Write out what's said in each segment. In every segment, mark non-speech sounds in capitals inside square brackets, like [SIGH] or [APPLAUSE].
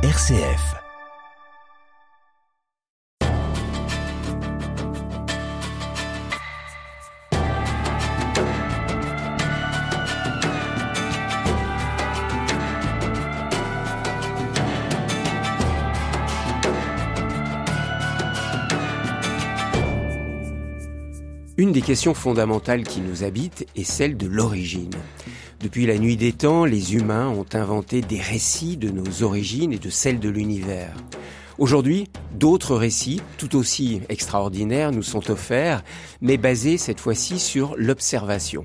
RCF. Une des questions fondamentales qui nous habitent est celle de l'origine. Depuis la nuit des temps, les humains ont inventé des récits de nos origines et de celles de l'univers. Aujourd'hui, d'autres récits, tout aussi extraordinaires, nous sont offerts, mais basés cette fois-ci sur l'observation.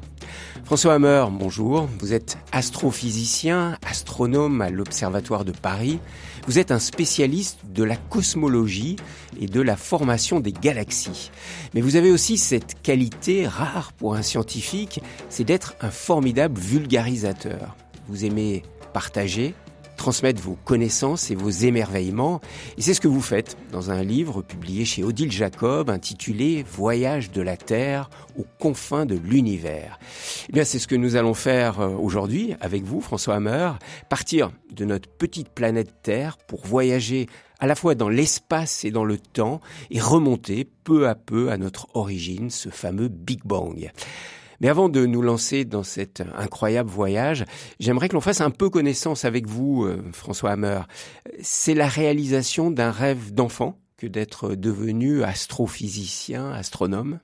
François Hammer, bonjour. Vous êtes astrophysicien, astronome à l'Observatoire de Paris. Vous êtes un spécialiste de la cosmologie et de la formation des galaxies. Mais vous avez aussi cette qualité rare pour un scientifique, c'est d'être un formidable vulgarisateur. Vous aimez partager, transmettre vos connaissances et vos émerveillements. Et c'est ce que vous faites dans un livre publié chez Odile Jacob intitulé Voyage de la Terre aux confins de l'univers. Eh bien, c'est ce que nous allons faire euh, aujourd'hui avec vous, François Hammer, partir de notre petite planète Terre pour voyager à la fois dans l'espace et dans le temps et remonter peu à peu à notre origine, ce fameux Big Bang. Mais avant de nous lancer dans cet incroyable voyage, j'aimerais que l'on fasse un peu connaissance avec vous, euh, François Hammer. C'est la réalisation d'un rêve d'enfant que d'être devenu astrophysicien, astronome?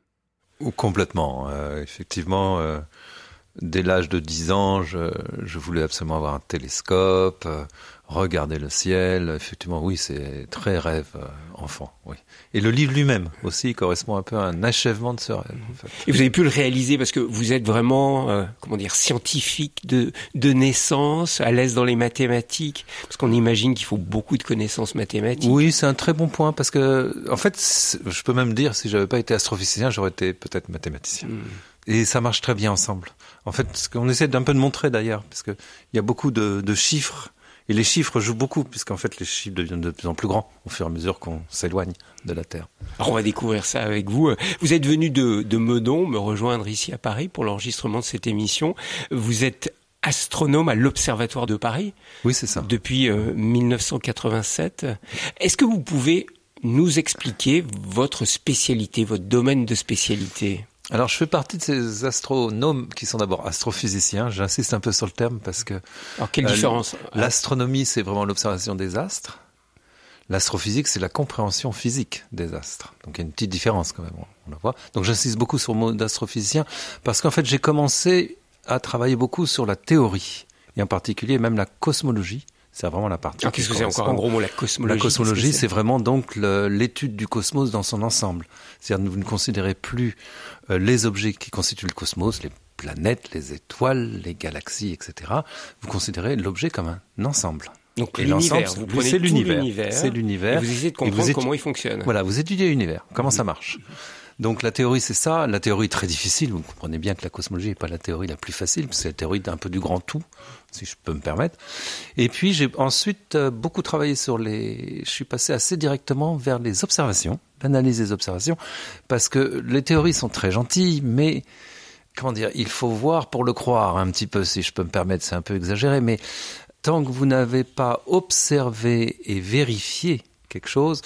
Complètement. Euh, effectivement, euh, dès l'âge de 10 ans, je, voulais absolument avoir un télescope, regarder le ciel. Effectivement, oui, c'est très rêve euh, enfant. Oui. Et le livre lui-même aussi correspond un peu à un achèvement de ce rêve. En fait. Et vous avez pu le réaliser parce que vous êtes vraiment, euh, comment dire, scientifique de, de naissance, à l'aise dans les mathématiques, parce qu'on imagine qu'il faut beaucoup de connaissances mathématiques. Oui, c'est un très bon point parce que, en fait, je peux même dire, si j'avais pas été astrophysicien, j'aurais été peut-être mathématicien. Mm. Et ça marche très bien ensemble. En fait, ce qu'on essaie d'un peu de montrer d'ailleurs, parce qu'il y a beaucoup de, de chiffres et les chiffres jouent beaucoup, puisqu'en fait, les chiffres deviennent de plus en plus grands au fur et à mesure qu'on s'éloigne de la Terre. Alors, on va découvrir ça avec vous. Vous êtes venu de, de Meudon, me rejoindre ici à Paris pour l'enregistrement de cette émission. Vous êtes astronome à l'Observatoire de Paris. Oui, c'est ça. Depuis euh, 1987. Est-ce que vous pouvez nous expliquer votre spécialité, votre domaine de spécialité? Alors, je fais partie de ces astronomes qui sont d'abord astrophysiciens. J'insiste un peu sur le terme parce que. Alors, quelle euh, différence L'astronomie, c'est vraiment l'observation des astres. L'astrophysique, c'est la compréhension physique des astres. Donc, il y a une petite différence quand même, on la voit. Donc, j'insiste beaucoup sur le mot d'astrophysicien parce qu'en fait, j'ai commencé à travailler beaucoup sur la théorie et en particulier même la cosmologie. C'est vraiment la partie. Alors, qu'est-ce que c'est encore un gros mot, la cosmologie La cosmologie, c'est vraiment donc l'étude du cosmos dans son ensemble. C'est-à-dire, vous ne considérez plus euh, les objets qui constituent le cosmos, les planètes, les étoiles, les galaxies, etc. Vous considérez l'objet comme un ensemble. Donc l'univers, vous prenez c'est l'univers, c'est l'univers. Vous essayez de comprendre vous comment il fonctionne. Voilà, vous étudiez l'univers, comment ça marche? Donc la théorie, c'est ça. La théorie est très difficile. Vous comprenez bien que la cosmologie n'est pas la théorie la plus facile, c'est la théorie d'un peu du grand tout, si je peux me permettre. Et puis j'ai ensuite euh, beaucoup travaillé sur les. Je suis passé assez directement vers les observations, l'analyse des observations, parce que les théories sont très gentilles, mais comment dire, il faut voir pour le croire un petit peu, si je peux me permettre. C'est un peu exagéré, mais tant que vous n'avez pas observé et vérifié quelque chose,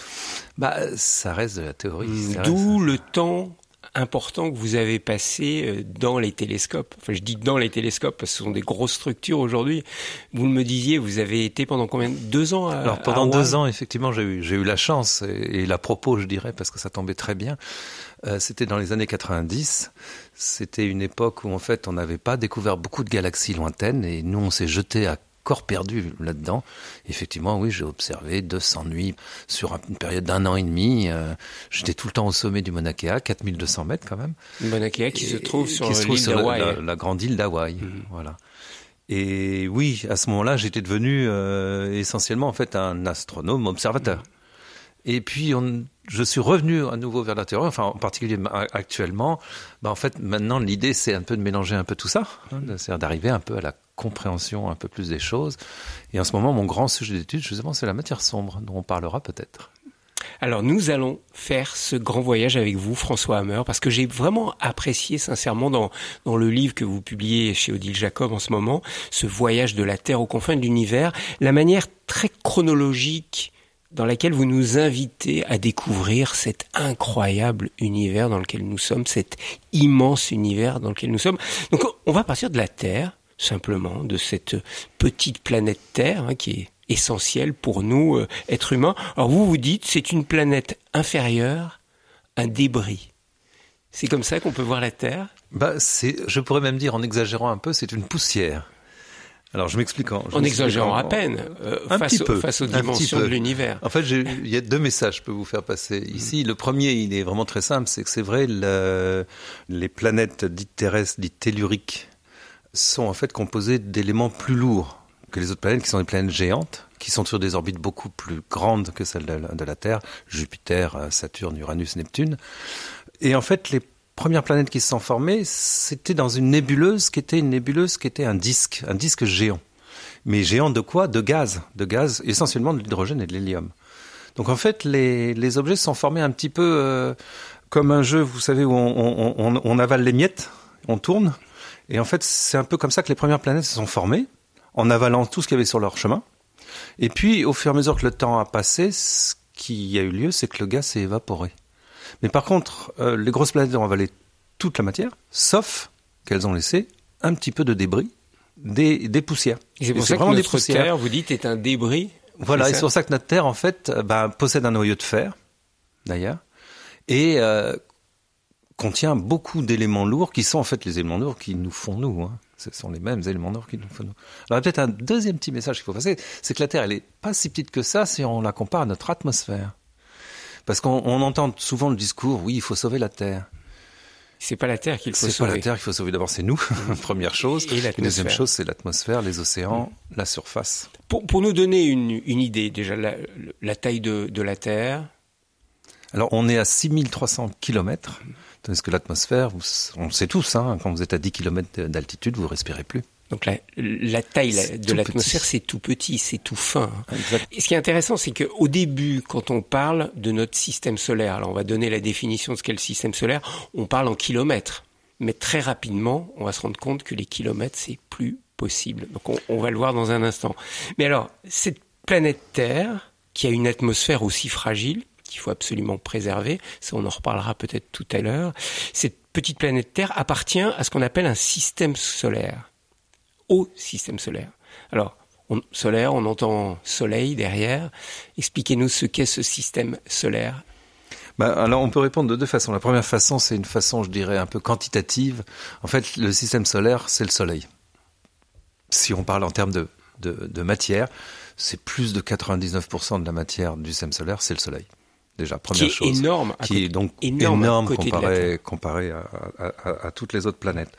bah, ça reste de la théorie. D'où le temps important que vous avez passé dans les télescopes. Enfin, je dis dans les télescopes parce que ce sont des grosses structures aujourd'hui. Vous me disiez, vous avez été pendant combien Deux ans à, Alors pendant deux ans, effectivement, j'ai eu, j'ai eu la chance et, et la propos, je dirais, parce que ça tombait très bien. Euh, c'était dans les années 90. C'était une époque où en fait on n'avait pas découvert beaucoup de galaxies lointaines et nous on s'est jeté à corps perdu là-dedans. Effectivement, oui, j'ai observé 200 nuits sur une période d'un an et demi. Euh, J'étais tout le temps au sommet du Mauna Kea, 4200 mètres quand même. Mauna Kea qui se trouve sur. La, la, la, grande île d'Hawaï, mmh. voilà. Et oui, à ce moment-là, j'étais devenu euh, essentiellement en fait un astronome observateur. Et puis, je suis revenu à nouveau vers théorie, enfin en particulier actuellement. Ben, en fait, maintenant, l'idée, c'est un peu de mélanger un peu tout ça, hein, c'est-à-dire d'arriver un peu à la compréhension un peu plus des choses. Et en ce moment, mon grand sujet d'étude, justement, c'est la matière sombre, dont on parlera peut-être. Alors nous allons faire ce grand voyage avec vous, François Hammer, parce que j'ai vraiment apprécié sincèrement dans le livre que vous publiez chez Odile Jacob en ce moment, ce voyage de la Terre aux confins de l'univers, la manière très chronologique dans laquelle vous nous invitez à découvrir cet incroyable univers dans lequel nous sommes, cet immense univers dans lequel nous sommes. Donc on va partir de la Terre, simplement, de cette petite planète Terre hein, qui est essentielle pour nous, euh, êtres humains. Alors vous vous dites, c'est une planète inférieure, un débris. C'est comme ça qu'on peut voir la Terre? Bah, Je pourrais même dire, en exagérant un peu, c'est une poussière. Alors je m'explique en, en exagérant à peine euh, face, peu, face, aux dimensions de l'univers. En fait, il y a deux messages que je peux vous faire passer ici. Le premier, il est vraiment très simple, c'est que c'est vrai, le, les planètes dites terrestres, dites telluriques, sont en fait composées d'éléments plus lourds que les autres planètes, qui sont des planètes géantes, qui sont sur des orbites beaucoup plus grandes que celles de, de la Terre, Jupiter, Saturne, Uranus, Neptune. Et en fait, les premières planètes qui se sont formées, c'était dans une nébuleuse qui était une nébuleuse qui était un disque, un disque géant. Mais géant de quoi? De gaz, de gaz, essentiellement de l'hydrogène et de l'hélium. Donc en fait, les, les, objets se sont formés un petit peu euh, comme un jeu, vous savez, où on, on, avale les miettes, on tourne. Et en fait, c'est un peu comme ça que les premières planètes se sont formées, en avalant tout ce qu'il y avait sur leur chemin. Et puis, au fur et à mesure que le temps a passé, ce qui a eu lieu, c'est que le gaz s'est évaporé. Mais par contre, euh, les grosses planètes ont avalé toute la matière, sauf qu'elles ont laissé un petit peu de débris, des, des poussières. c'est pour ça que notre Terre, vous dites, est un débris Voilà, et c'est pour ça que notre Terre, en fait, euh, bah, possède un noyau de fer, d'ailleurs, et euh, contient beaucoup d'éléments lourds qui sont en fait les éléments lourds qui nous font nous. Hein. Ce sont les mêmes éléments lourds qui nous font nous. Alors peut-être un deuxième petit message qu'il faut passer, c'est que la Terre, elle est pas si petite que ça si on la compare à notre atmosphère. Parce qu'on entend souvent le discours, oui, il faut sauver la Terre. C'est pas la Terre qu'il faut sauver. C'est pas la Terre qu'il faut sauver. D'abord, c'est nous, [LAUGHS] première chose. Et, la deuxième chose, c'est l'atmosphère, les océans, la surface. Pour, pour, nous donner une, une idée, déjà, la, la taille de, de, la Terre. Alors, on est à 6300 kilomètres. Tandis que l'atmosphère, on le sait tous, hein, quand vous êtes à 10 km d'altitude, vous respirez plus. Donc la, la taille de l'atmosphère, c'est tout petit, c'est tout fin. Et ce qui est intéressant, c'est qu'au début, quand on parle de notre système solaire, alors on va donner la définition de ce qu'est le système solaire, on parle en kilomètres. Mais très rapidement, on va se rendre compte que les kilomètres, c'est plus possible. Donc on, on va le voir dans un instant. Mais alors, cette planète Terre, qui a une atmosphère aussi fragile, qu'il faut absolument préserver, ça on en reparlera peut-être tout à l'heure, cette petite planète Terre appartient à ce qu'on appelle un système solaire au système solaire. Alors, on, solaire, on entend soleil derrière. Expliquez-nous ce qu'est ce système solaire. Bah, alors on peut répondre de deux façons. La première façon, c'est une façon, je dirais, un peu quantitative. En fait, le système solaire, c'est le Soleil. Si on parle en termes de, de, de matière, c'est plus de 99% de la matière du système solaire, c'est le Soleil déjà première qui est énorme, qui est donc énorme, comparé, comparé à, à, à, toutes les autres planètes.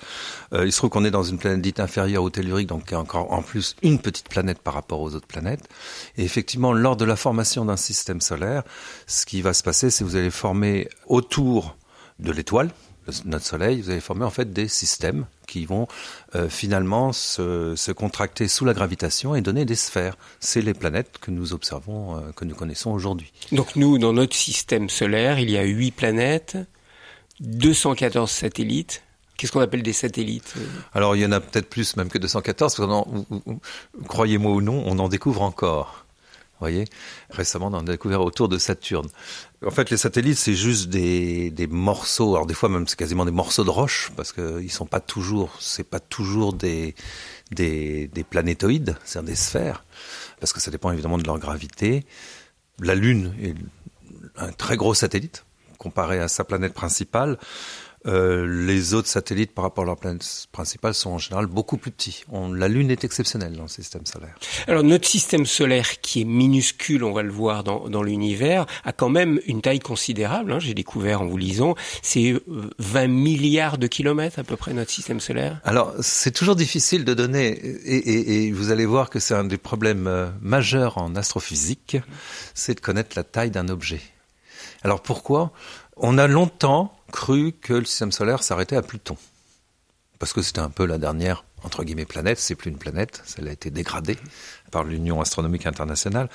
Euh, il se trouve qu'on est dans une planète dite inférieure au tellurique, donc qui est encore en plus une petite planète par rapport aux autres planètes. Et effectivement, lors de la formation d'un système solaire, ce qui va se passer, c'est que vous allez former autour de l'étoile, notre Soleil, vous allez former en fait des systèmes qui vont euh, finalement se, se, contracter sous la gravitation et donner des sphères. C'est les planètes que nous observons, euh, que nous connaissons aujourd'hui. Donc nous, dans notre système solaire, il y a huit planètes, 214 satellites. Qu'est-ce qu'on appelle des satellites Alors il y en a peut-être plus même que 214, croyez-moi ou non, on en découvre encore voyez Récemment, on a découvert autour de Saturne. En fait, les satellites, c'est juste des, des morceaux. Alors des fois, même c'est quasiment des morceaux de roche parce qu'ils sont pas toujours, c'est pas toujours des des, des planétoïdes, c'est-à-dire des sphères, parce que ça dépend évidemment de leur gravité. La Lune est un très gros satellite comparé à sa planète principale. Euh, les autres satellites par rapport à leur planète principale sont en général beaucoup plus petits. On, la Lune est exceptionnelle dans le système solaire. Alors notre système solaire qui est minuscule, on va le voir dans, dans l'univers, a quand même une taille considérable. Hein, J'ai découvert en vous lisant, c'est 20 euh, milliards de kilomètres à peu près notre système solaire. Alors c'est toujours difficile de donner, et, et, et vous allez voir que c'est un des problèmes euh, majeurs en astrophysique, c'est de connaître la taille d'un objet. Alors pourquoi? On a longtemps cru que le système solaire s'arrêtait à Pluton. Parce que c'était un peu la dernière entre guillemets planète, c'est plus une planète, elle a été dégradée par l'Union astronomique internationale.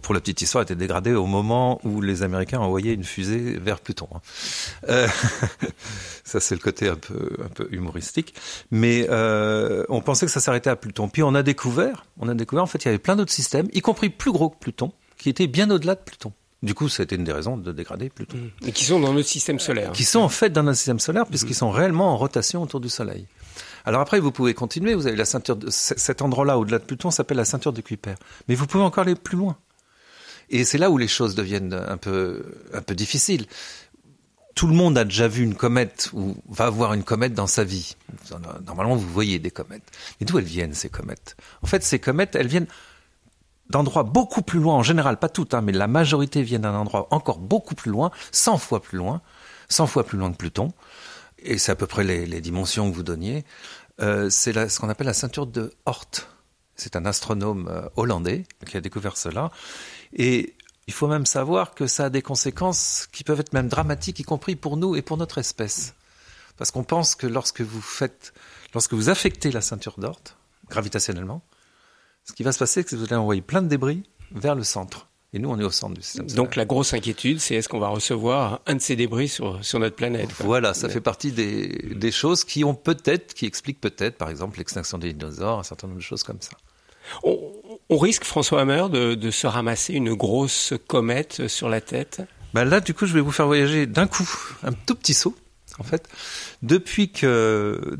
Pour la petite histoire, elle a été dégradée au moment où les Américains envoyaient une fusée vers Pluton. Hein. Euh, [LAUGHS] ça, c'est le côté un peu, un peu humoristique. Mais euh, on pensait que ça s'arrêtait à Pluton. Puis on a découvert, on a découvert en fait, il y avait plein d'autres systèmes, y compris plus gros que Pluton, qui étaient bien au-delà de Pluton. Du coup, c'était une des raisons de dégrader Pluton. Et qui sont dans notre système solaire. Qui sont en fait dans notre système solaire, puisqu'ils sont réellement en rotation autour du Soleil. Alors après, vous pouvez continuer. Vous avez la ceinture. De, cet endroit-là, au-delà de Pluton, s'appelle la ceinture de Kuiper. Mais vous pouvez encore aller plus loin. Et c'est là où les choses deviennent un peu, un peu difficiles. Tout le monde a déjà vu une comète ou va voir une comète dans sa vie. Normalement, vous voyez des comètes. Mais d'où elles viennent ces comètes? En fait, ces comètes, elles viennent d'endroits beaucoup plus loin, en général, pas toutes, hein, mais la majorité viennent d'un endroit encore beaucoup plus loin, 100 fois plus loin, 100 fois plus loin que Pluton, et c'est à peu près les, dimensions que vous donniez, euh, c'est ce qu'on appelle la ceinture de Hort. C'est un astronome euh, hollandais qui a découvert cela, et il faut même savoir que ça a des conséquences qui peuvent être même dramatiques, y compris pour nous et pour notre espèce. Parce qu'on pense que lorsque vous faites, lorsque vous affectez la ceinture d'Hort, gravitationnellement, ce qui va se passer, c'est que vous allez envoyer plein de débris vers le centre. Et nous, on est au centre du système solaire. Donc la grosse inquiétude, c'est est-ce qu'on va recevoir un de ces débris sur, sur notre planète Voilà, ça fait partie des, des choses qui ont peut-être, qui expliquent peut-être, par exemple, l'extinction des dinosaures, un certain nombre de choses comme ça. On, on risque, François Hammer, de, de, se ramasser une grosse comète sur la tête? Ben Là, du coup, je vais vous faire voyager d'un coup, un tout petit saut, en fait. Depuis que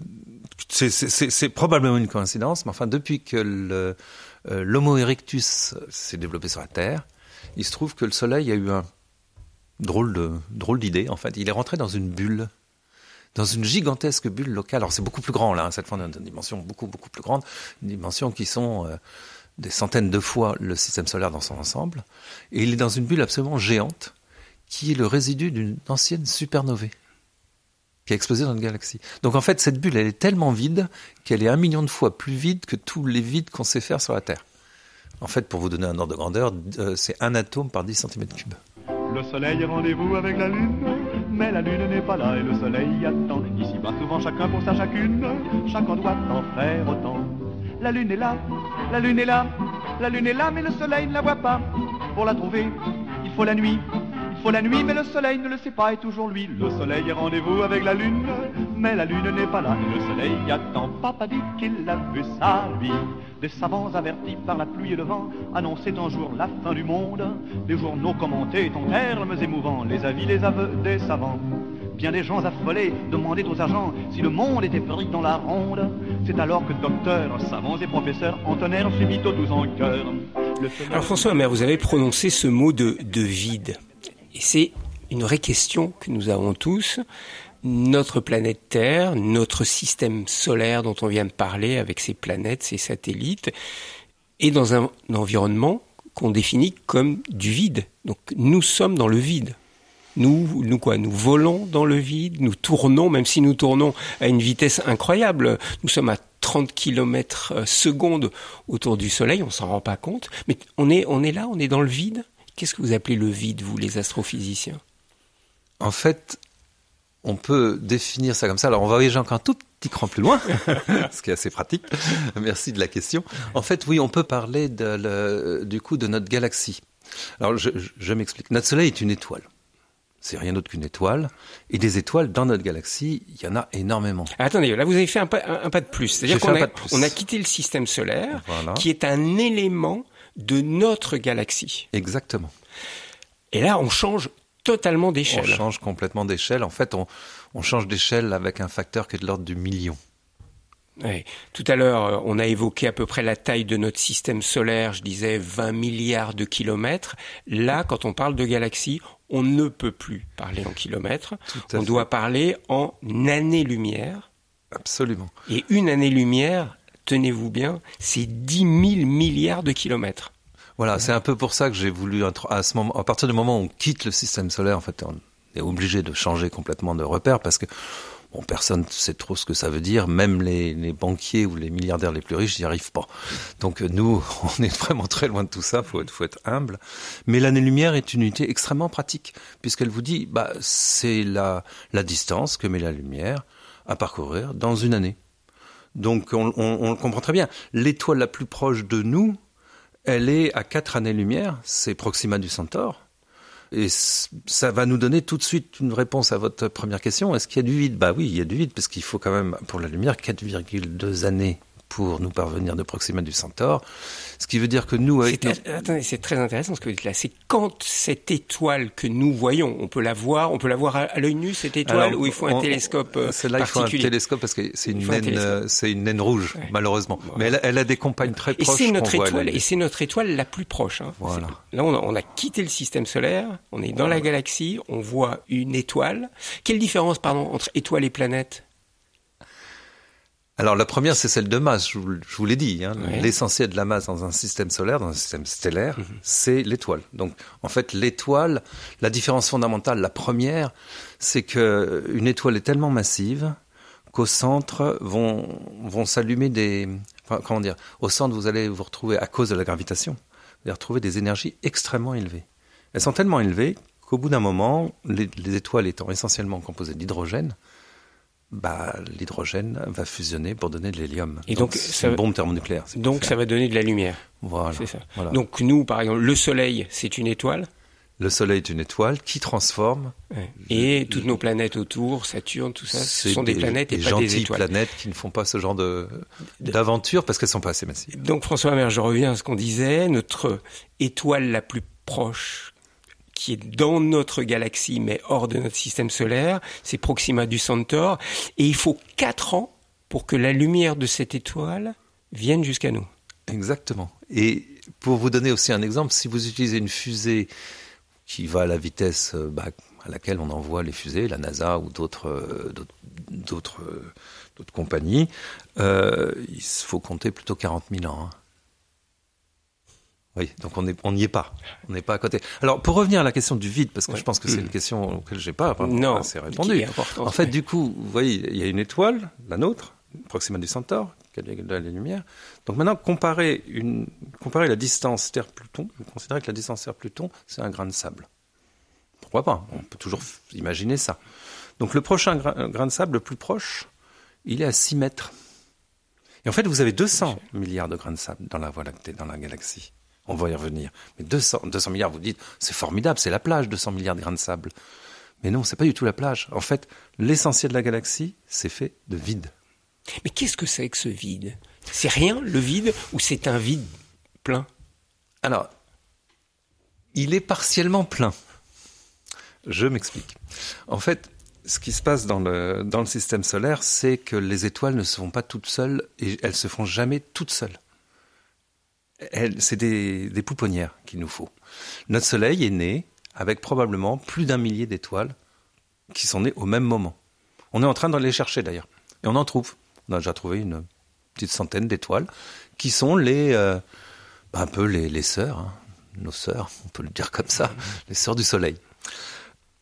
c'est probablement une coïncidence, mais enfin, depuis que euh, l'Homo erectus s'est développé sur la Terre, il se trouve que le Soleil a eu un drôle de drôle d'idée. En fait, il est rentré dans une bulle, dans une gigantesque bulle locale. Alors c'est beaucoup plus grand là. Hein, cette fois, on une dimension beaucoup beaucoup plus grande, une dimension qui sont euh, des centaines de fois le système solaire dans son ensemble. Et il est dans une bulle absolument géante, qui est le résidu d'une ancienne supernovae qui a explosé dans une galaxie. Donc en fait, cette bulle, elle est tellement vide qu'elle est un million de fois plus vide que tous les vides qu'on sait faire sur la Terre. En fait, pour vous donner un ordre de grandeur, euh, c'est un atome par 10 cm3. Le soleil rendez-vous avec la lune, mais la lune n'est pas là et le soleil attend. Ici bas souvent chacun pour sa chacune, chacun doit en faire autant. La lune est là, la lune est là, la lune est là, mais le soleil ne la voit pas. Pour la trouver, il faut la nuit, faut la nuit, mais le soleil ne le sait pas, et toujours lui. Le soleil est rendez-vous avec la lune, mais la lune n'est pas là, et le soleil attend. Papa dit qu'il a vu sa vie. Des savants avertis par la pluie et le vent annonçaient un jour la fin du monde. Les journaux commentaient en termes émouvants les avis, les aveux des savants. Bien des gens affolés demandaient aux agents si le monde était pris dans la ronde. C'est alors que docteurs, savants et professeurs entonnèrent subito tous en cœur. Alors François Mère, vous avez prononcé ce mot de, de vide. Et c'est une vraie question que nous avons tous. Notre planète Terre, notre système solaire dont on vient de parler avec ses planètes, ses satellites, est dans un environnement qu'on définit comme du vide. Donc nous sommes dans le vide. Nous, nous quoi Nous volons dans le vide, nous tournons, même si nous tournons à une vitesse incroyable. Nous sommes à 30 km euh, secondes autour du Soleil, on s'en rend pas compte. Mais on est, on est là, on est dans le vide. Qu'est-ce que vous appelez le vide, vous, les astrophysiciens? En fait, on peut définir ça comme ça. Alors, on va voyager encore un tout petit cran plus loin, [LAUGHS] ce qui est assez pratique. Merci de la question. En fait, oui, on peut parler du coup de notre galaxie. Alors, je, m'explique. Notre Soleil est une étoile. C'est rien d'autre qu'une étoile. Et des étoiles dans notre galaxie, il y en a énormément. Attendez, là vous avez fait un pas, de plus. C'est-à-dire qu'on a, on a quitté le système solaire, qui est un élément de notre galaxie. Exactement. Et là, on change totalement d'échelle. On change complètement d'échelle. En fait, on, change d'échelle avec un facteur qui est de l'ordre du million. Oui. Tout à l'heure, euh, on a évoqué à peu près la taille de notre système solaire, je disais 20 milliards de kilomètres. Là, quand on parle de galaxie, on ne peut plus parler en kilomètres. On doit parler en années-lumière. Absolument. Et une année-lumière, tenez-vous bien, c'est 10 000 milliards de kilomètres. Voilà, c'est un peu pour ça que j'ai voulu, à, ce moment, à partir du moment où on quitte le système solaire, en fait, on est obligé de changer complètement de repère parce que bon, personne ne sait trop ce que ça veut dire, même les, banquiers ou les milliardaires les plus riches n'y arrivent pas. Donc nous, [LAUGHS] on est vraiment très loin de tout ça, faut être, faut être humble. Mais l'année-lumière est une unité extrêmement pratique, puisqu'elle vous dit, bah, c'est la distance que met la lumière à parcourir dans une année. Donc on, le comprend très bien. L'étoile la plus proche de nous, elle est à 4 années-lumière, c'est Proxima du Centaure. Et ça va nous donner tout de suite une réponse à votre première question. Est-ce qu'il y a du vide? Bah oui, il y a du vide, parce qu'il faut quand même, pour la lumière, 4,2 années pour nous parvenir de Proxima du Centaure. Ce qui veut dire que nous, avec Attendez, c'est très intéressant ce que vous dites là. C'est quand cette étoile que nous voyons, on peut la voir, on peut la voir à, l'œil nu cette étoile, ou il faut un télescope euh, C'est là il faut un télescope parce que c'est une naine, euh, une naine rouge malheureusement. Mais elle, a des compagnes très proches. Et c'est notre étoile, et c'est notre étoile la plus proche. Hein. Voilà. Là, on a, on a, quitté le système solaire, on est dans la galaxie, on voit une étoile. Quelle différence, pardon, entre étoile et planète? Alors la première, c'est celle de masse, je vous, l'ai dit. Hein. L'essentiel de la masse dans un système solaire, dans un système stellaire, mhm. c'est l'étoile. Donc en fait, l'étoile, la différence fondamentale, la première, c'est que une étoile est tellement massive qu'au centre vont, vont s'allumer des... Enfin, comment dire Au centre, vous allez vous retrouver, à cause de la gravitation, vous allez retrouver des énergies extrêmement élevées. Elles sont tellement élevées qu'au bout d'un moment, les étoiles étant essentiellement composées d'hydrogène, bah, l'hydrogène va fusionner pour donner de l'hélium. Et donc, c'est une bombe thermonucléaire. Donc, ça va donner de la lumière. Voilà. Ça. Donc, nous, par exemple, le Soleil, c'est une étoile. Le Soleil est une étoile qui transforme. Et toutes nos planètes autour, Saturne, tout ça, ce sont des, planètes et pas des étoiles. planètes qui ne font pas ce genre de d'aventure parce qu'elles sont pas assez massives. Donc François Mer, je reviens à ce qu'on disait. Notre étoile la plus proche qui est dans notre galaxie mais hors de notre système solaire, c'est Proxima du Centaure, et il faut quatre ans pour que la lumière de cette étoile vienne jusqu'à nous. Exactement. Et pour vous donner aussi un exemple, si vous utilisez une fusée qui va à la vitesse euh, bah, à laquelle on envoie les fusées, la NASA ou d'autres euh, euh, d'autres compagnies, il faut compter plutôt 40 000 ans. Hein. Oui, donc on n'y est pas. On n'est pas à côté. Alors, pour revenir à la question du vide, parce que je pense que c'est une question auquel j'ai pas non, assez répondu. en fait, du coup, vous voyez, il y a une étoile, la nôtre, Proxima du Centaure, qui a de la lumière. Donc maintenant, comparer, une, comparer la distance Terre-Pluton, vous considérez que la distance Terre-Pluton, c'est un grain de sable. Pourquoi pas? On peut toujours imaginer ça. Donc le prochain grain, grain de sable, le plus proche, il est à 6 mètres. Et en fait, vous avez 200 milliards de grains de sable dans la Voie lactée, dans la galaxie. On va y revenir. Mais 200, 200 milliards, vous dites, c'est formidable, c'est la plage, 200 milliards de grains de sable. Mais non, c'est pas du tout la plage. En fait, l'essentiel de la galaxie, c'est fait de vide. Mais qu'est-ce que c'est que ce vide? C'est rien, le vide, ou c'est un vide plein? Alors, il est partiellement plein. Je m'explique. En fait, ce qui se passe dans le, dans le système solaire, c'est que les étoiles ne se font pas toutes seules et elles se font jamais toutes seules c'est des, des pouponnières qu'il nous faut. Notre Soleil est né avec probablement plus d'un millier d'étoiles qui sont nées au même moment. On est en train de les chercher d'ailleurs. Et on en trouve. On a déjà trouvé une petite centaine d'étoiles qui sont les, euh, bah, un peu les, les sœurs, hein. nos sœurs, on peut le dire comme ça, [LAUGHS] les sœurs du Soleil.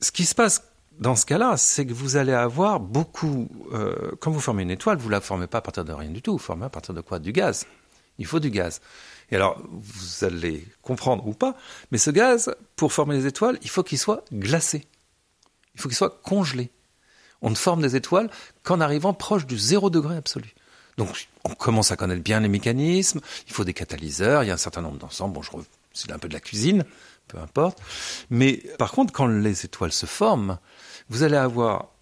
Ce qui se passe dans ce cas-là, c'est que vous allez avoir beaucoup. Euh, quand vous formez une étoile, vous la formez pas à partir de rien du tout. Vous formez à partir de quoi? Du gaz. Il faut du gaz. Et alors, vous allez comprendre ou pas, mais ce gaz, pour former les étoiles, il faut qu'il soit glacé. Il faut qu'il soit congelé. On ne forme des étoiles qu'en arrivant proche du zéro degré absolu. Donc, on commence à connaître bien les mécanismes. Il faut des catalyseurs. Il y a un certain nombre d'ensembles. Bon, je c'est un peu de la cuisine, peu importe. Mais par contre, quand les étoiles se forment, vous allez avoir,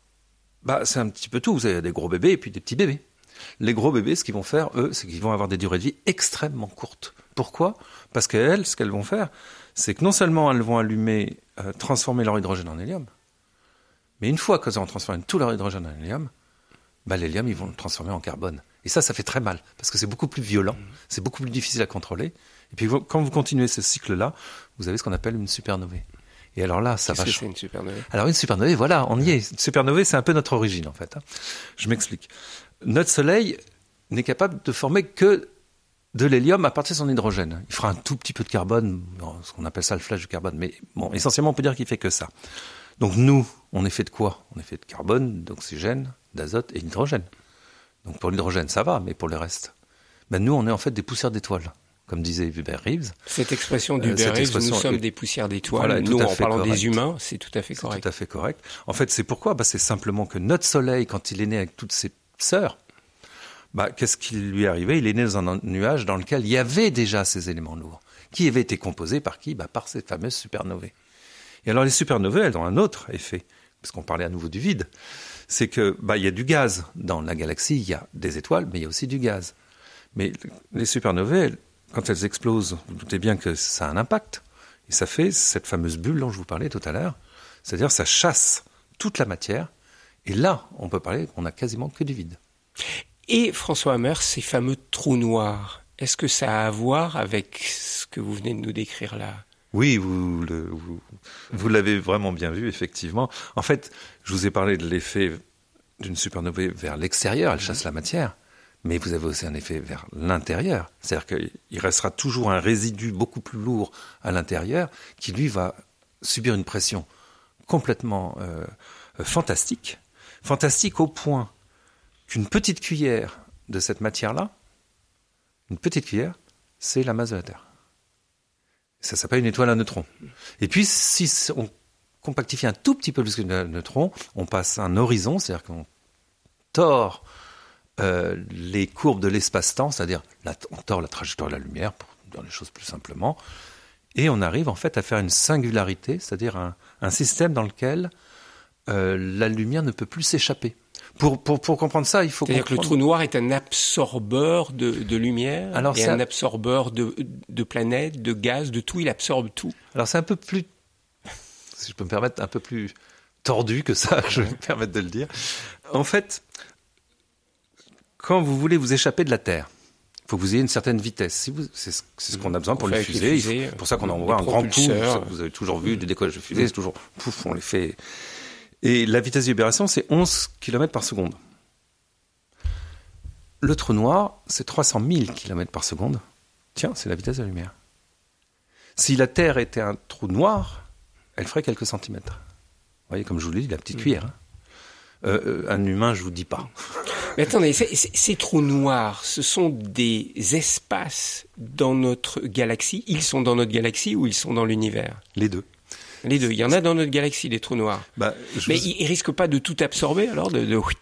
bah, c'est un petit peu tout. Vous avez des gros bébés et puis des petits bébés. Les gros bébés, ce qu'ils vont faire, eux, c'est qu'ils vont avoir des durées de vie extrêmement courtes. Pourquoi? Parce qu'elles, ce qu'elles vont faire, c'est que non seulement elles vont allumer, euh, transformer leur hydrogène en hélium, mais une fois qu'elles ont transformé tout leur hydrogène en hélium, bah, l'hélium, ils vont le transformer en carbone. Et ça, ça fait très mal, parce que c'est beaucoup plus violent, mmh. c'est beaucoup plus difficile à contrôler. Et puis, quand vous continuez ce cycle-là, vous avez ce qu'on appelle une supernovae. Et alors là, ça va. Qu'est-ce que c'est une supernovae Alors une supernovae, voilà, on y est. Une supernovae, c'est un peu notre origine en fait. Hein. Je m'explique. Notre Soleil n'est capable de former que de l'hélium à partir de son hydrogène. Il fera un tout petit peu de carbone, ce qu'on appelle ça le flash du carbone, mais bon, essentiellement on peut dire qu'il fait que ça. Donc nous, on est fait de quoi? On est fait de carbone, d'oxygène, d'azote et d'hydrogène. Donc pour l'hydrogène, ça va, mais pour le reste, ben nous, on est en fait des poussières d'étoiles comme disait Hubert Reeves. Cette expression d'Hubert Reeves, nous sommes des poussières d'étoiles, nous en parlant des humains, c'est tout à fait correct. Tout à fait correct. En fait, c'est pourquoi? Bah, C'est simplement que notre Soleil, quand il est né avec toutes ses sœurs, bah, qu'est-ce qui lui est arrivé? Il est né dans un nuage dans lequel il y avait déjà ces éléments lourds, qui avaient été composés par qui? Bah, Par ces fameuses supernovae. Et alors les supernovae, elles ont un autre effet, parce qu'on parlait à nouveau du vide, c'est que bah, il y a du gaz dans la galaxie, il y a des étoiles, mais il y a aussi du gaz. Mais les supernovae, quand elles explosent, vous doutez bien que ça a un impact. Et ça fait cette fameuse bulle dont je vous parlais tout à l'heure. C'est-à-dire ça chasse toute la matière. Et là, on peut parler qu'on a quasiment que du vide. Et François Hammer, ces fameux trous noirs, est-ce que ça a à voir avec ce que vous venez de nous décrire là? Oui, vous, vous, vous l'avez vraiment bien vu, effectivement. En fait, je vous ai parlé de l'effet d'une supernovae vers l'extérieur, elle chasse la matière mais vous avez aussi un effet vers l'intérieur. C'est-à-dire qu'il restera toujours un résidu beaucoup plus lourd à l'intérieur qui, lui, va subir une pression complètement euh, fantastique. Fantastique au point qu'une petite cuillère de cette matière-là, une petite cuillère, c'est la masse de la Terre. Ça s'appelle une étoile à neutrons. Et puis, si on compactifie un tout petit peu plus que le neutron, on passe un horizon, c'est-à-dire qu'on tord euh, les courbes de l'espace-temps, c'est-à-dire on tord la trajectoire de la lumière, pour dire les choses plus simplement, et on arrive en fait à faire une singularité, c'est-à-dire un, système dans lequel la lumière ne peut plus s'échapper. Pour, pour, pour, comprendre ça, il faut C'est-à-dire que le trou noir est un absorbeur de, de lumière Alors, et un absorbeur de, de planètes, de gaz, de tout, il absorbe tout. Alors c'est un peu plus, si je peux me permettre, un peu plus tordu que ça, [LAUGHS] je vais me permettre de le dire. En fait, quand vous voulez vous échapper de la Terre, il faut que vous ayez une certaine vitesse. c'est, ce qu'on a besoin pour, les fusées. C'est pour ça qu'on envoie un grand coup. Vous avez toujours vu des décollages de fusées, c'est toujours pouf, on les fait. Et la vitesse de libération, c'est 11 km par seconde. Le trou noir, c'est 300 000 km par seconde. Tiens, c'est la vitesse de la lumière. Si la Terre était un trou noir, elle ferait quelques centimètres. Vous voyez, comme je vous l'ai dit, la petite mm. cuillère. Hein. Euh, euh, un humain, je vous dis pas. [LAUGHS] Mais attendez, ces trous noirs, ce sont des espaces dans notre galaxie? Ils sont dans notre galaxie ou ils sont dans l'univers? Les deux. Les deux. Il y en a dans notre galaxie, des trous noirs. Bah, Mais ils, ne risquent pas de tout absorber, alors,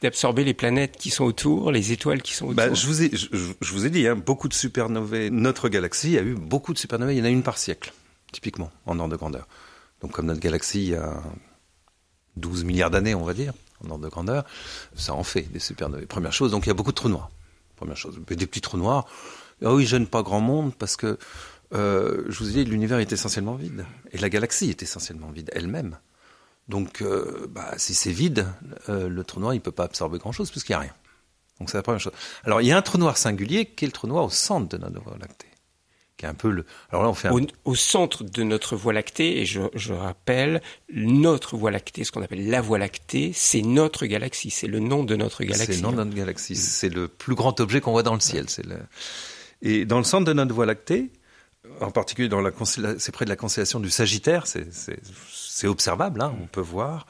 d'absorber les planètes qui sont autour, les étoiles qui sont bah, autour. Bah, je, vous ai, je, vous ai dit, hein, beaucoup de supernovae. Notre galaxie a eu beaucoup de supernovae. Il y en a une par siècle, typiquement, en ordre de grandeur. Donc, comme notre galaxie, il y a 12 milliards d'années, on va dire en ordre de grandeur, ça en fait des supernovae. Première chose, donc il y a beaucoup de trous noirs. Première chose. Des petits trous noirs. Ah oui, je pas grand monde parce que, euh, je vous ai dit, l'univers est essentiellement vide. Et la galaxie est essentiellement vide elle-même. Donc, euh, bah, si c'est vide, euh, le trou noir, il peut pas absorber grand-chose puisqu'il n'y a rien. Donc, c'est la première chose. Alors, il y a un trou noir singulier qui est le trou noir au centre de notre Voie lactée qui est un peu le. Alors là, on fait au, centre de notre Voie lactée, et je, je, rappelle, notre Voie lactée, ce qu'on appelle la Voie lactée, c'est notre galaxie, c'est le nom de notre galaxie. C'est le nom de notre galaxie, c'est le plus grand objet qu'on voit dans le ciel. C'est le... Et dans le centre de notre Voie lactée, en particulier dans la c'est près de la constellation du Sagittaire, c'est observable, hein, on peut voir,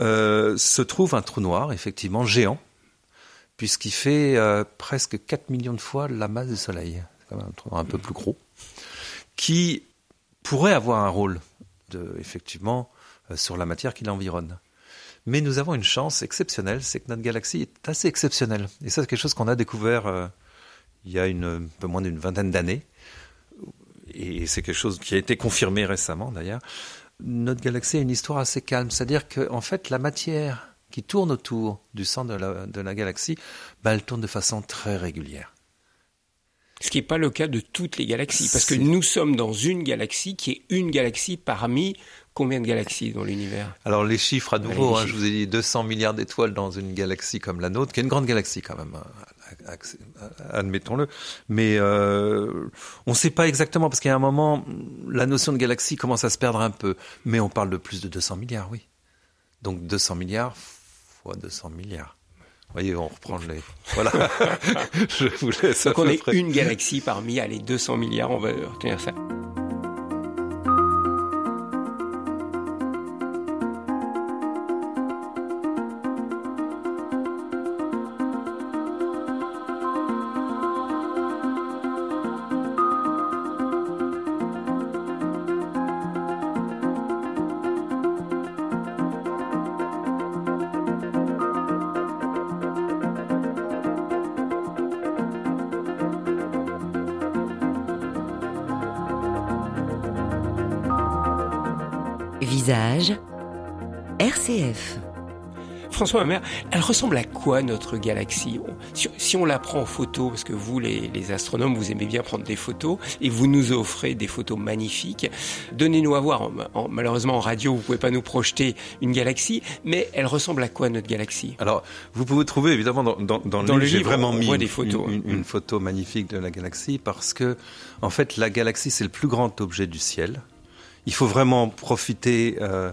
euh, se trouve un trou noir, effectivement géant, puisqu'il fait euh, presque 4 millions de fois la masse du Soleil un, peu plus gros, qui pourrait avoir un rôle de, effectivement euh, sur la matière qui l'environne. Mais nous avons une chance exceptionnelle, c'est que notre galaxie est assez exceptionnelle. Et ça, c'est quelque chose qu'on a découvert il y a une, un peu moins d'une vingtaine d'années. Et c'est quelque chose qui a été confirmé récemment d'ailleurs. Notre galaxie a une histoire assez calme. C'est-à-dire qu'en fait, la matière qui tourne autour du centre de la, galaxie, bah, elle tourne de façon très régulière. Ce qui n'est pas le cas de toutes les galaxies, parce que nous sommes dans une galaxie qui est une galaxie parmi combien de galaxies dans l'univers? Alors les chiffres à nouveau, hein, je vous ai dit 200 milliards d'étoiles dans une galaxie comme la nôtre, qui est une grande galaxie quand même, hein, admettons-le. Mais euh, on ne sait pas exactement, parce qu'à un moment, la notion de galaxie commence à se perdre un peu. Mais on parle de plus de 200 milliards, oui. Donc 200 milliards fois 200 milliards voyez, on reprend les. [LAUGHS] Voilà. [LAUGHS] Je vous laisse. Donc on est une galaxie parmi les 200 milliards, on va retenir ça. Elle ressemble à quoi notre galaxie? Si, on la prend en photo, parce que vous, les, astronomes, vous aimez bien prendre des photos, et vous nous offrez des photos magnifiques, donnez-nous à voir. malheureusement, en radio, vous pouvez pas nous projeter une galaxie, mais elle ressemble à quoi notre galaxie? Alors, vous pouvez trouver évidemment dans, le, livre, j'ai vraiment mis des photos, une, photo magnifique de la galaxie, parce que, en fait, la galaxie, c'est le plus grand objet du ciel. Il faut vraiment profiter. Euh,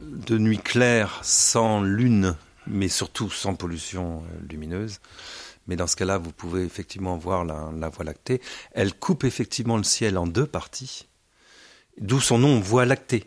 de nuit claire sans lune, mais surtout sans pollution euh, lumineuse. Mais dans ce cas-là, vous pouvez effectivement voir la, Voie lactée. Elle coupe effectivement le ciel en deux parties, d'où son nom Voie lactée.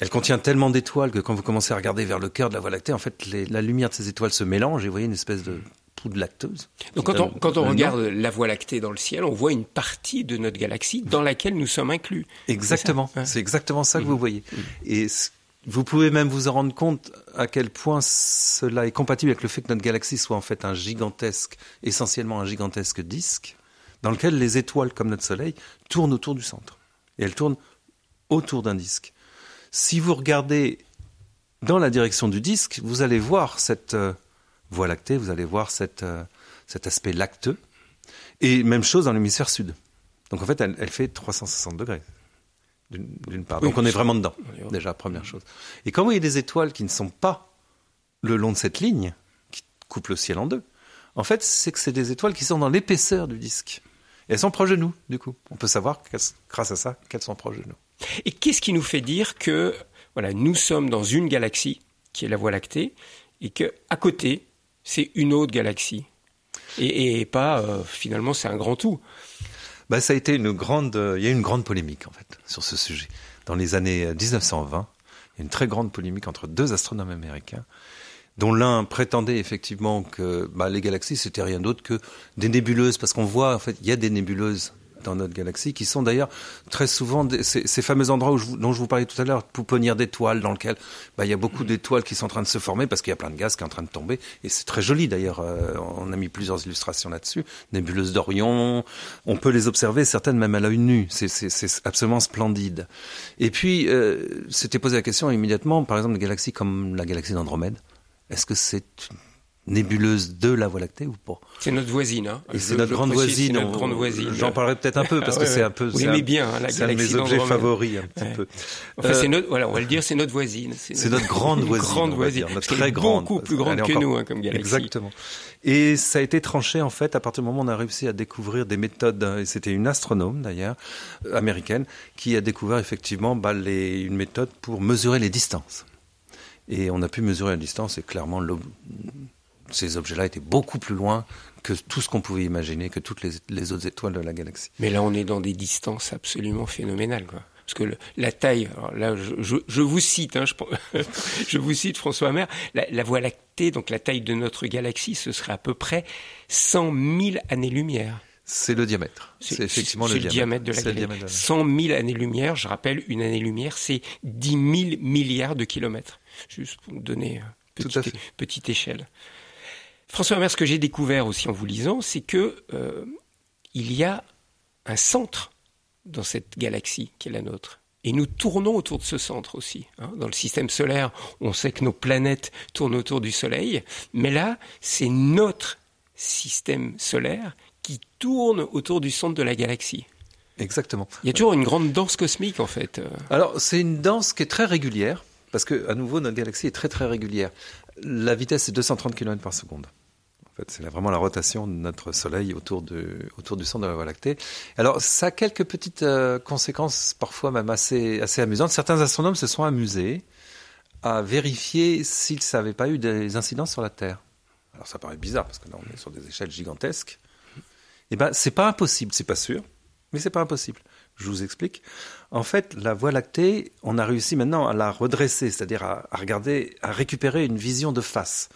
Elle contient tellement d'étoiles que quand vous commencez à regarder vers le cœur de la Voie lactée, en fait, la lumière de ces étoiles se mélange et vous voyez une espèce de poudre lacteuse. Donc quand on, quand on regarde la Voie lactée dans le ciel, on voit une partie de notre galaxie dans laquelle nous sommes inclus. Exactement, c'est exactement ça que vous voyez. Et ce vous pouvez même vous en rendre compte à quel point cela est compatible avec le fait que notre galaxie soit en fait un gigantesque, essentiellement un gigantesque disque, dans lequel les étoiles, comme notre Soleil, tournent autour du centre. Et elles tournent autour d'un disque. Si vous regardez dans la direction du disque, vous allez voir cette euh, voie lactée, vous allez voir euh, cet aspect lacteux. Et même chose dans l'hémisphère sud. Donc en fait, elle fait 360 degrés d'une part. Donc on est vraiment dedans, déjà, première chose. Et quand vous voyez des étoiles qui ne sont pas le long de cette ligne, qui coupe le ciel en deux, en fait, c'est que c'est des étoiles qui sont dans l'épaisseur du disque. Et elles sont proches de nous, du coup. On peut savoir, grâce à ça, qu'elles sont proches de nous. Et qu'est-ce qui nous fait dire que voilà, nous sommes dans une galaxie, qui est la Voie lactée, et que à côté, c'est une autre galaxie? Et, pas, euh, finalement, c'est un grand tout bah, ça a été une grande, il y a eu une grande polémique en fait sur ce sujet. Dans les années 1920, il y a une très grande polémique entre deux astronomes américains, dont l'un prétendait effectivement que bah, les galaxies c'était rien d'autre que des nébuleuses, parce qu'on voit en fait il y a des nébuleuses dans notre galaxie, qui sont d'ailleurs très souvent ces, fameux endroits où dont je vous parlais tout à l'heure, pouponnières d'étoiles, dans lequel bah, il y a beaucoup d'étoiles qui sont en train de se former parce qu'il y a plein de gaz qui est en train de tomber. Et c'est très joli d'ailleurs. Euh, on a mis plusieurs illustrations là-dessus. Nébuleuses d'Orion, on peut les observer, certaines même à l'œil nu. C'est absolument splendide. Et puis, euh, c'était posé la question immédiatement, par exemple, de galaxies comme la galaxie d'Andromède. Est-ce que c'est nébuleuse de la Voie lactée ou pas? C'est notre voisine. Hein. Et c'est notre, grande voisine. Notre grande voisine. J'en parlerai peut-être un peu parce que c'est un peu. Vous l'aimez bien, hein, la C'est un de mes objets favoris un petit peu. Enfin, c'est euh, notre, voilà, on va le dire, c'est notre voisine. C'est notre, [LAUGHS] grande voisine. grande voisine. Dire, notre très grande. Beaucoup plus grande que nous, hein, comme galaxie. Exactement. Et ça a été tranché en fait à partir du moment où on a réussi à découvrir des méthodes. Et c'était une astronome d'ailleurs américaine qui a découvert effectivement bah, les, une méthode pour mesurer les distances. Et on a pu mesurer la distance et clairement ces objets-là étaient beaucoup plus loin que tout ce qu'on pouvait imaginer, que toutes les, autres étoiles de la galaxie. Mais là, on est dans des distances absolument phénoménales. Quoi. Parce que la taille, là, je, vous cite, hein, je, [LAUGHS] vous cite François Hammer, la, Voie lactée, donc la taille de notre galaxie, ce serait à peu près 100 000 années-lumière. C'est le diamètre. C'est effectivement le, diamètre. de la galaxie. 100 000 années-lumière, je rappelle, une année-lumière, c'est 10 000 milliards de kilomètres. Juste pour vous donner une petite, petite échelle. François Hammer, ce que j'ai découvert aussi en vous lisant, c'est que euh, il y a un centre dans cette galaxie qui est la nôtre. Et nous tournons autour de ce centre aussi. Hein. Dans le système solaire, on sait que nos planètes tournent autour du Soleil, mais là, c'est notre système solaire qui tourne autour du centre de la galaxie. Exactement. Il y a toujours une grande danse cosmique en fait. Alors c'est une danse qui est très régulière, parce que à nouveau notre galaxie est très très régulière. La vitesse est 230 km par seconde c'est vraiment la rotation de notre Soleil autour, du centre de la Voie lactée. Alors, ça a quelques petites euh, conséquences, parfois même assez, amusantes. Certains astronomes se sont amusés à vérifier s'ils n'avaient pas eu des incidences sur la Terre. Alors, ça paraît bizarre, parce que là, on est sur des échelles gigantesques. Eh ben, c'est pas impossible, c'est pas sûr, mais c'est pas impossible. Je vous explique. En fait, la Voie lactée, on a réussi maintenant à la redresser, c'est-à-dire à regarder, à récupérer une vision de face.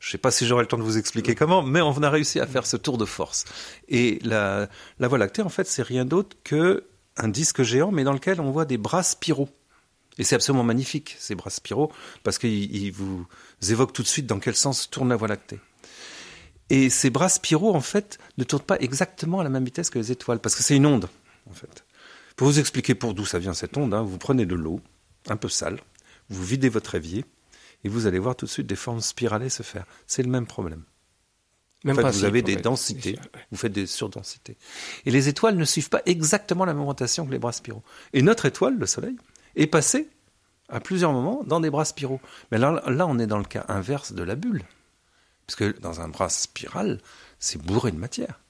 Je ne sais pas si j'aurai le temps de vous expliquer comment, mais on a réussi à faire ce tour de force. Et la, Voie lactée, en fait, c'est rien d'autre que un disque géant, mais dans lequel on voit des bras spiraux. Et c'est absolument magnifique, ces bras spiraux, parce qu'ils vous évoquent tout de suite dans quel sens tourne la Voie lactée. Et ces bras spiraux, en fait, ne tournent pas exactement à la même vitesse que les étoiles, parce que c'est une onde, en fait. Pour vous expliquer pour d'où ça vient cette onde, hein, vous prenez de l'eau, un peu sale, vous videz votre évier et vous allez voir tout de suite des formes spiralées se faire. C'est le même problème. Même en fait, vous avez des densités, vous faites des surdensités. Et les étoiles ne suivent pas exactement la même rotation que les bras spiraux. Et notre étoile, le Soleil, est passé à plusieurs moments dans des bras spiraux. Mais là, là, on est dans le cas inverse de la bulle. Parce que dans un bras spiral, c'est bourré de matière.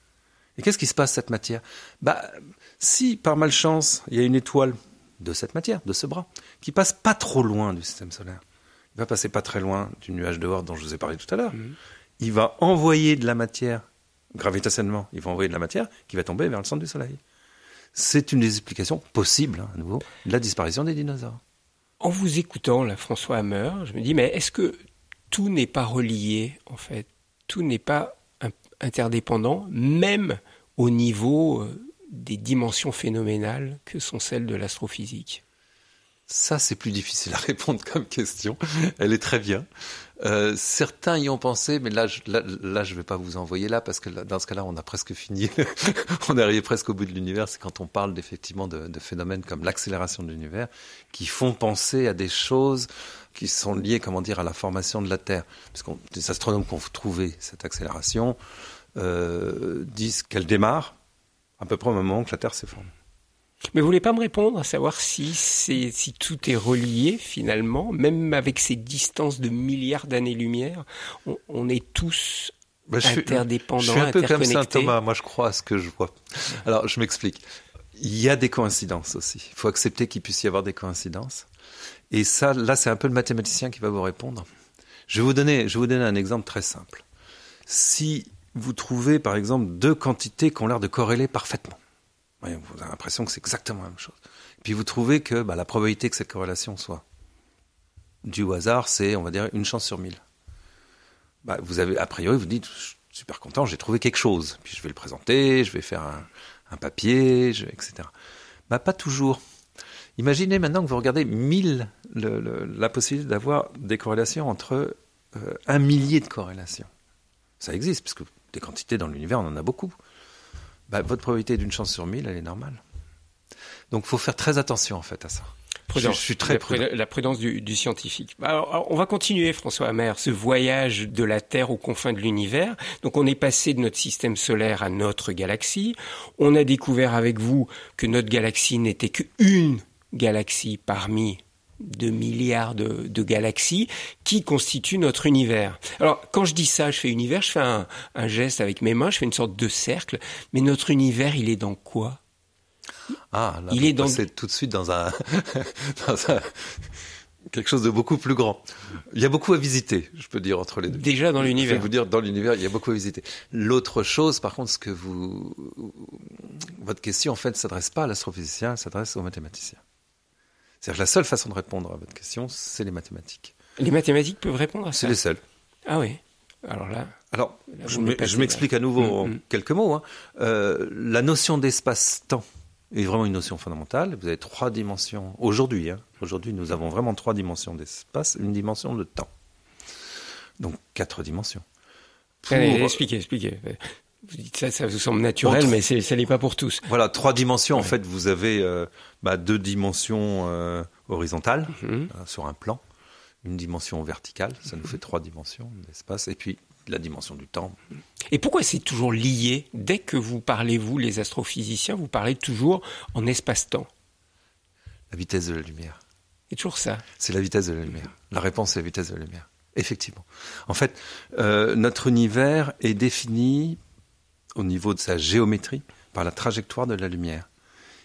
Et qu'est-ce qui se passe cette matière? Bah, si par malchance, il y a une étoile de cette matière, de ce bras, qui passe pas trop loin du système solaire, il va passer pas très loin du nuage de dont je vous ai parlé tout à l'heure. Il va envoyer de la matière, gravitationnellement, il va envoyer de la matière qui va tomber vers le centre du Soleil. C'est une des explications possibles, hein, à nouveau, de la disparition des dinosaures. En vous écoutant, là, François Hammer, je me dis, mais est-ce que tout n'est pas relié, en fait? Tout n'est pas in- interdépendant, même au niveau euh, des dimensions phénoménales que sont celles de l'astrophysique? Ça, c'est plus difficile à répondre comme question. Elle est très bien. Euh, certains y ont pensé, mais là, je, là, vais pas vous envoyer là parce que dans ce cas-là, on a presque fini. [LAUGHS] on est arrivé presque au bout de l'univers. C'est quand on parle effectivement de, phénomènes comme l'accélération de l'univers qui font penser à des choses qui sont liées, comment dire, à la formation de la Terre. Parce que des astronomes qui ont trouvé cette accélération euh, disent qu'elle démarre à peu près au moment où la Terre s'est formée. Mais vous voulez pas me répondre à savoir si, c'est, si tout est relié finalement, même avec ces distances de milliards d'années-lumière, on, on est tous Bah, je suis- interdépendants, Je suis un peu comme Saint. Thomas, moi je crois à ce que je vois. Alors je m'explique. Il y a des coïncidences aussi. Il faut accepter qu'il puisse y avoir des coïncidences. Et ça, là, c'est un peu le mathématicien qui va vous répondre. Je vais vous donner, je vais vous donner un exemple très simple. Si vous trouvez, par exemple, deux quantités qui ont l'air de corréler parfaitement, Vous avez l'impression que c'est exactement la même chose. Puis vous trouvez que bah, la probabilité que cette corrélation soit due au hasard, c'est, on va dire, une chance sur mille. Bah, vous avez, a priori, vous dites, je suis super content, j'ai trouvé quelque chose. Puis je vais le présenter, je vais faire un, papier, etc. Bah, pas toujours. Imaginez maintenant que vous regardez 1000, le- le- la possibilité d'avoir des corrélations entre euh, un millier de corrélations. Ça existe, puisque des quantités dans l'univers, on en a beaucoup. Bah, votre probabilité d'une chance sur 1000, elle est normale. Donc, il faut faire très attention, en fait, à ça. Prudence. Je, je suis très la, prudent. la prudence du, du scientifique. Bah, Alors, alors, on va continuer, François Hammer, ce voyage de la Terre aux confins de l'univers. Donc, on est passé de notre système solaire à notre galaxie. On a découvert avec vous que notre galaxie n'était qu'une galaxie parmi de milliards de, de galaxies qui constituent notre univers. Alors, quand je dis ça, je fais univers, je fais un, un geste avec mes mains, je fais une sorte de cercle. Mais notre univers, il est dans quoi? Ah, là, Il est dans- tout de suite dans un, [LAUGHS] dans un- quelque chose de beaucoup plus grand. Il y a beaucoup à visiter, je peux dire entre les deux. Déjà dans Je vais l'univers. vous dire, dans l'univers, il y a beaucoup à visiter. L'autre chose, par contre, ce que vous, votre question, en fait, ne s'adresse pas à l'astrophysicien, elle s'adresse aux mathématiciens. C'est-à-dire que la seule façon de répondre à votre question, c'est les mathématiques. Les mathématiques peuvent répondre à ça. C'est les seules. Ah oui. Alors là, Alors, Là, je m'explique à nouveau en Mm, mm. quelques mots. hein. Euh, la notion d'espace-temps est vraiment une notion fondamentale. Vous avez trois dimensions aujourd'hui. hein. Aujourd'hui, nous avons vraiment trois dimensions d'espace, une dimension de temps. Donc quatre dimensions. Pour- allez, expliquez, expliquez. Vous dites ça, ça vous semble naturel, mais ça n'est pas pour tous. Voilà, trois dimensions. En fait, vous avez euh, bah, deux dimensions euh, horizontales Mhm. euh, sur un plan, une dimension verticale. Ça nous fait trois dimensions d'espace, et puis la dimension du temps. Et pourquoi c'est toujours lié? Dès que vous parlez, vous, les astrophysiciens, vous parlez toujours en espace-temps. La vitesse de la lumière. C'est toujours ça. C'est la vitesse de la lumière. La réponse, c'est la vitesse de la lumière. Effectivement. En fait, notre univers est défini au niveau de sa géométrie par la trajectoire de la lumière.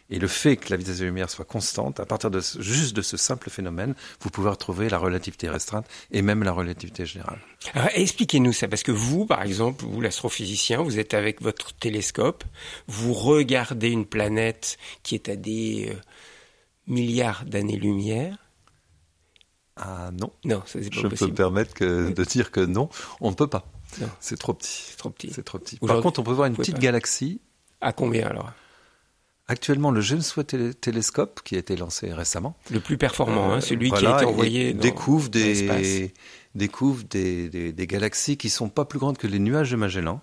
Et le fait que la vitesse de la lumière soit constante, à partir de ce- juste de ce simple phénomène, vous pouvez retrouver la relativité restreinte et même la relativité générale. Alors, expliquez-nous ça, parce que vous, par exemple, vous, l'astrophysicien, vous êtes avec votre télescope, vous regardez une planète qui est à des euh, milliards d'années-lumière. Ah non, Non, ça c'est pas je peux me permettre que, de dire que non, on ne peut pas. C'est trop petit. C'est trop petit. C'est trop petit. Par contre, on peut voir une petite pas. galaxie À combien alors? Actuellement, le James Webb Télescope, qui a été lancé récemment, Le plus performant, hein, celui qui a été envoyé dans, découvre des découvre des, des, des galaxies qui sont pas plus grandes que les nuages de Magellan.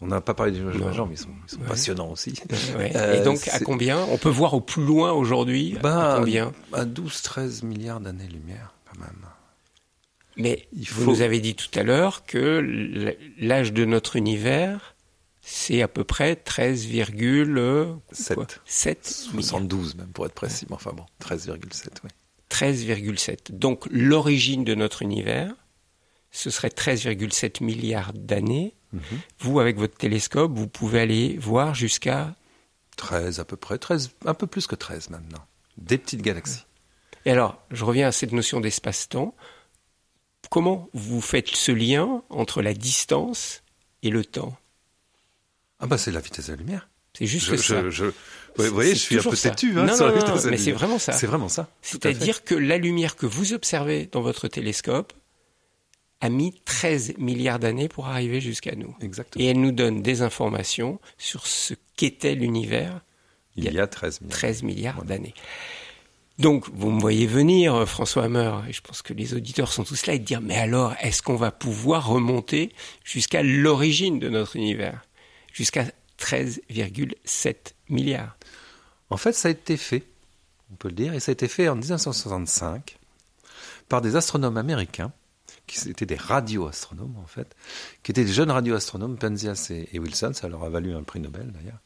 On n'a pas parlé des nuages de. Magellan, mais ils sont, ils sont Ouais. passionnants aussi. [LAUGHS] Ouais. Euh, Et donc, à combien? On peut voir au plus loin aujourd'hui Ben, À combien? À 12-13 milliards d'années-lumière, quand même. Mais Il vous nous avez dit tout à l'heure que l'âge de notre univers, c'est à peu près 13,7 Sept. 7 milliards. 72 même pour être précis, mais enfin bon, 13,7, oui. 13,7. Donc l'origine de notre univers, ce serait 13,7 milliards d'années. Mhm. Vous, avec votre télescope, vous pouvez aller voir jusqu'à... 13 à peu près, 13, un peu plus que 13 maintenant. Des petites galaxies. Et alors, je reviens à cette notion d'espace-temps. Comment vous faites ce lien entre la distance et le temps Ah bah c'est la vitesse de la lumière. C'est juste Je, ça. je, je- vous voyez, je suis un peu têtu hein, Non, sur non, mais c'est vraiment ça. C'est vraiment ça. C'est-à-dire que la lumière que vous observez dans votre télescope a mis 13 milliards d'années pour arriver jusqu'à nous. Exactement. Et elle nous donne des informations sur ce qu'était l'univers Il y a 13 milliards. 13 milliards d'années. Donc, vous me voyez venir, euh, François Hammer, et je pense que les auditeurs sont tous là et dire, mais alors, est-ce qu'on va pouvoir remonter jusqu'à l'origine de notre univers? Jusqu'à 13,7 milliards. En fait, ça a été fait, on peut le dire, et ça a été fait en 1965 par des astronomes américains, qui étaient des radioastronomes en fait, qui étaient des jeunes radioastronomes, Penzias et, Wilson, ça leur a valu un prix Nobel d'ailleurs,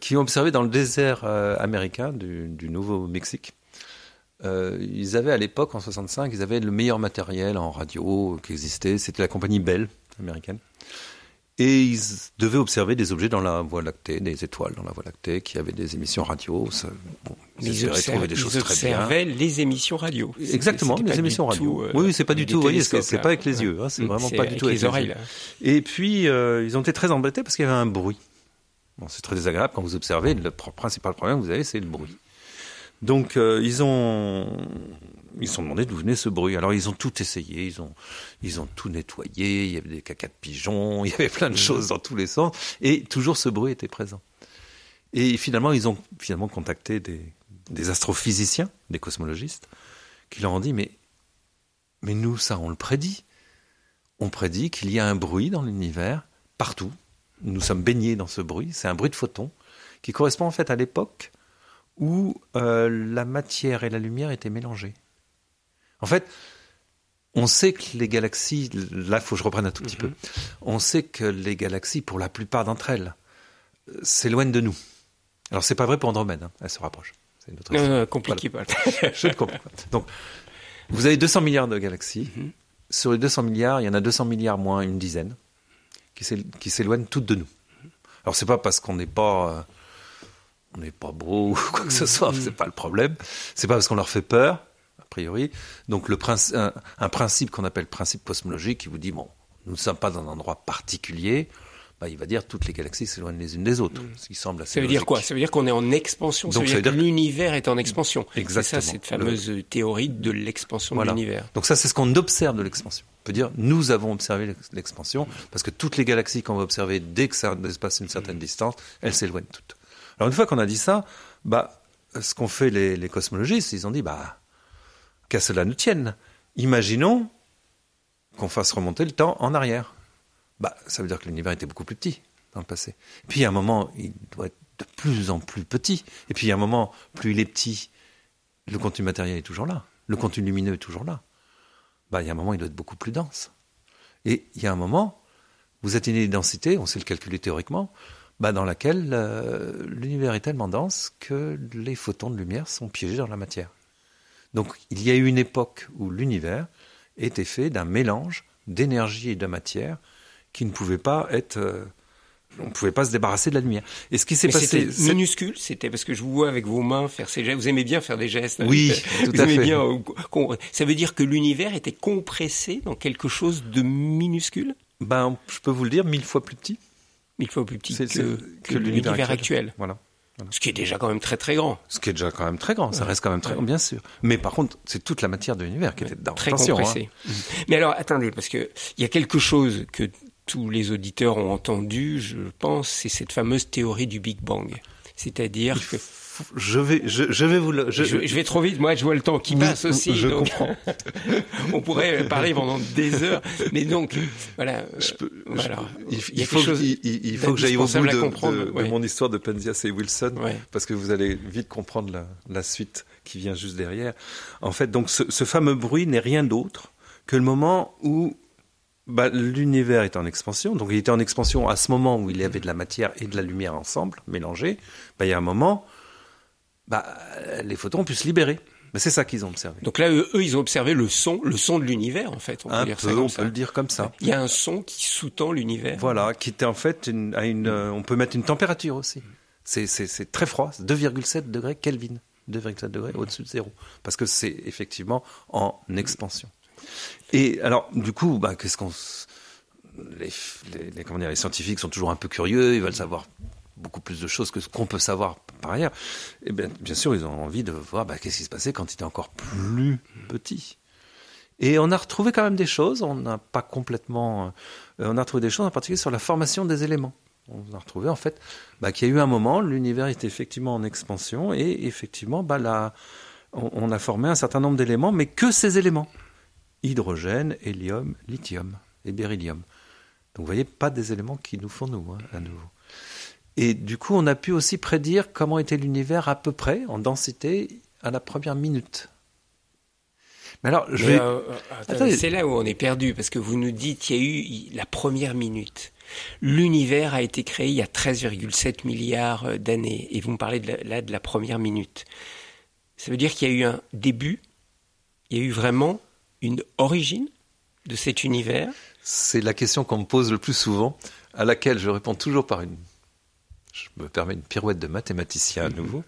qui ont observé dans le désert euh, américain du, du Nouveau-Mexique. Euh, ils avaient à l'époque, en 65, ils avaient le meilleur matériel en radio qui existait, c'était la compagnie Bell américaine. Et ils devaient observer des objets dans la Voie lactée, des étoiles dans la Voie lactée, qui avaient des émissions radio. Ça, bon, ils, Ils, observaient, trouver des ils choses très bien. observaient les émissions radio. Exactement, les émissions radio. tout, euh, oui, c'est pas du tout, vous voyez, c'est pas avec les yeux, hein, c'est Mm, vraiment pas du tout avec les oreilles. yeux. Et puis, euh, ils ont été très embêtés parce qu'il y avait un bruit. Bon, c'est très désagréable quand vous observez, le pr- principal problème que vous avez, c'est le bruit. Donc, euh, ils ont ils sont demandé d'où venait ce bruit. Alors, ils ont tout essayé, ils ont, ils ont tout nettoyé, il y avait des cacas de pigeons, [LAUGHS] il y avait plein de choses dans tous les sens, et toujours ce bruit était présent. Et finalement, ils ont finalement contacté des, des astrophysiciens, des cosmologistes, qui leur ont dit, mais, mais nous, ça, on le prédit. On prédit qu'il y a un bruit dans l'univers, partout. Nous sommes baignés dans ce bruit. C'est un bruit de photons qui correspond en fait à l'époque où euh, la matière et la lumière étaient mélangées. En fait, on sait que les galaxies, là, il faut que je reprenne un tout petit peu. On sait que les galaxies, pour la plupart d'entre elles, euh, s'éloignent de nous. Alors, c'est pas vrai pour Andromède, hein. elle se rapproche. C'est une autre Non, histoire. non, compliqué pas. [LAUGHS] Je ne comprends pas. Donc, vous avez 200 milliards de galaxies. Mhm. Sur les 200 milliards, il y en a 200 milliards moins une dizaine qui s'éloignent toutes de nous. Alors, c'est pas parce qu'on n'est pas, euh, on n'est pas beau ou quoi que ce soit, c'est pas le problème. C'est pas parce qu'on leur fait peur, a priori. Donc, le princi- un, un principe qu'on appelle principe cosmologique qui vous dit bon, nous ne sommes pas dans un endroit particulier. Bah, il va dire toutes les galaxies s'éloignent les unes des autres, ce qui semble assez Ça veut dire logique. quoi? Ça veut dire qu'on est en expansion. Ça Donc, veut ça dire veut que dire- l'univers est en expansion. C'est Exactement. ça, cette fameuse théorie de l'expansion Voilà. de l'univers. Donc ça, c'est ce qu'on observe de l'expansion. On peut dire, nous avons observé l'ex- l'expansion, parce que toutes les galaxies qu'on va observer, dès que ça dépasse une certaine distance, elles s'éloignent toutes. Alors une fois qu'on a dit ça, bah, ce qu'ont fait les, cosmologistes, ils ont dit, bah, qu'à cela nous tienne. Imaginons qu'on fasse remonter le temps en arrière. Bah, ça veut dire que l'univers était beaucoup plus petit dans le passé. Puis, a un moment, il doit être de plus en plus petit. Et puis, a un moment, plus il est petit, le contenu matériel est toujours là. Le contenu lumineux est toujours là. Bah, il y a un moment, il doit être beaucoup plus dense. Et il y a un moment, vous atteignez des densités, on sait le calculer théoriquement, bah, dans laquelle euh, l'univers est tellement dense que les photons de lumière sont piégés dans la matière. Donc, il y a eu une époque où l'univers était fait d'un mélange d'énergie et de matière qui ne pouvait pas être. euh, on ne pouvait pas se débarrasser de la lumière. Et ce qui s'est passé. c'était minuscule, c'était parce que je vous vois avec vos mains faire ces gestes. Vous aimez bien faire des gestes. hein, Oui, vous tout à aimez fait. bien. euh, Ça veut dire que l'univers était compressé dans quelque chose de minuscule, Ben, je peux vous le dire, mille fois plus petit. Mille fois plus petit que, c'est- que que l'univers actuel. Voilà. Ce qui est déjà quand même très très grand. Ce qui est déjà quand même très grand, ça reste quand même très grand, bien sûr. Mais par contre, c'est toute la matière de l'univers qui était dedans. Très Attention, compressé. hein. Mais alors, attendez, parce que il y a quelque chose que tous les auditeurs ont entendu, je pense, c'est cette fameuse théorie du Big Bang. C'est-à-dire que je vais, je, je vais vous le. Je, je, vais trop vite. Moi, je vois le temps qui passe aussi. Je comprends. [LAUGHS] on pourrait parler pendant des heures, mais donc voilà. Je peux, voilà. il, il, faut, il, il, faut que j'aille au bout de, de, de, mon histoire de Penzias et Wilson, ouais. parce que vous allez vite comprendre la, la, suite qui vient juste derrière. En fait, donc ce, ce fameux bruit n'est rien d'autre que le moment où bah, l'univers est en expansion. Donc il était en expansion à ce moment où il y avait de la matière et de la lumière ensemble, mélangées. Bah, il y a un moment, bah, les photons puissent se libérer. Mais c'est ça qu'ils ont observé. Donc là, eux, ils ont observé le son, le son de l'univers, en fait. On peut, dire ça on peut le dire comme ça. Il y a un son qui sous-tend l'univers. Voilà, qui était en fait une, à une, euh, on peut mettre une température aussi. C'est très froid, 2,7 degrés Kelvin. 2,7 degrés au-dessus de zéro. Parce que c'est effectivement en expansion. Et alors, du coup, bah, qu'est-ce qu'on. Les, les, comment dire, les scientifiques sont toujours un peu curieux, ils veulent savoir beaucoup plus de choses que ce qu'on peut savoir par ailleurs. Et bien, bien sûr, ils ont envie de voir bah, qu'est-ce qui se passait quand il était encore plus petit. Et on a retrouvé quand même des choses, on n'a pas complètement. Euh, on a retrouvé des choses en particulier sur la formation des éléments. On a retrouvé en fait bah, qu'il y a eu un moment, l'univers était effectivement en expansion et effectivement, bah, on a formé un certain nombre d'éléments, mais que ces éléments hydrogène, hélium, lithium et beryllium. Donc vous voyez, pas des éléments qui nous font nous, hein, à nouveau. Et du coup, on a pu aussi prédire comment était l'univers à peu près en densité à la première minute. Mais alors, je vais... Euh, euh, c'est là où on est perdu, parce que vous nous dites qu'il y a eu la première minute. L'univers a été créé il y a 13,7 milliards euh, d'années, et vous me parlez de là de la première minute. Ça veut dire qu'il y a eu un début, il y a eu vraiment une origine de cet univers? C'est la question qu'on me pose le plus souvent, à laquelle je réponds toujours par une je me permets une pirouette de mathématicien à nouveau,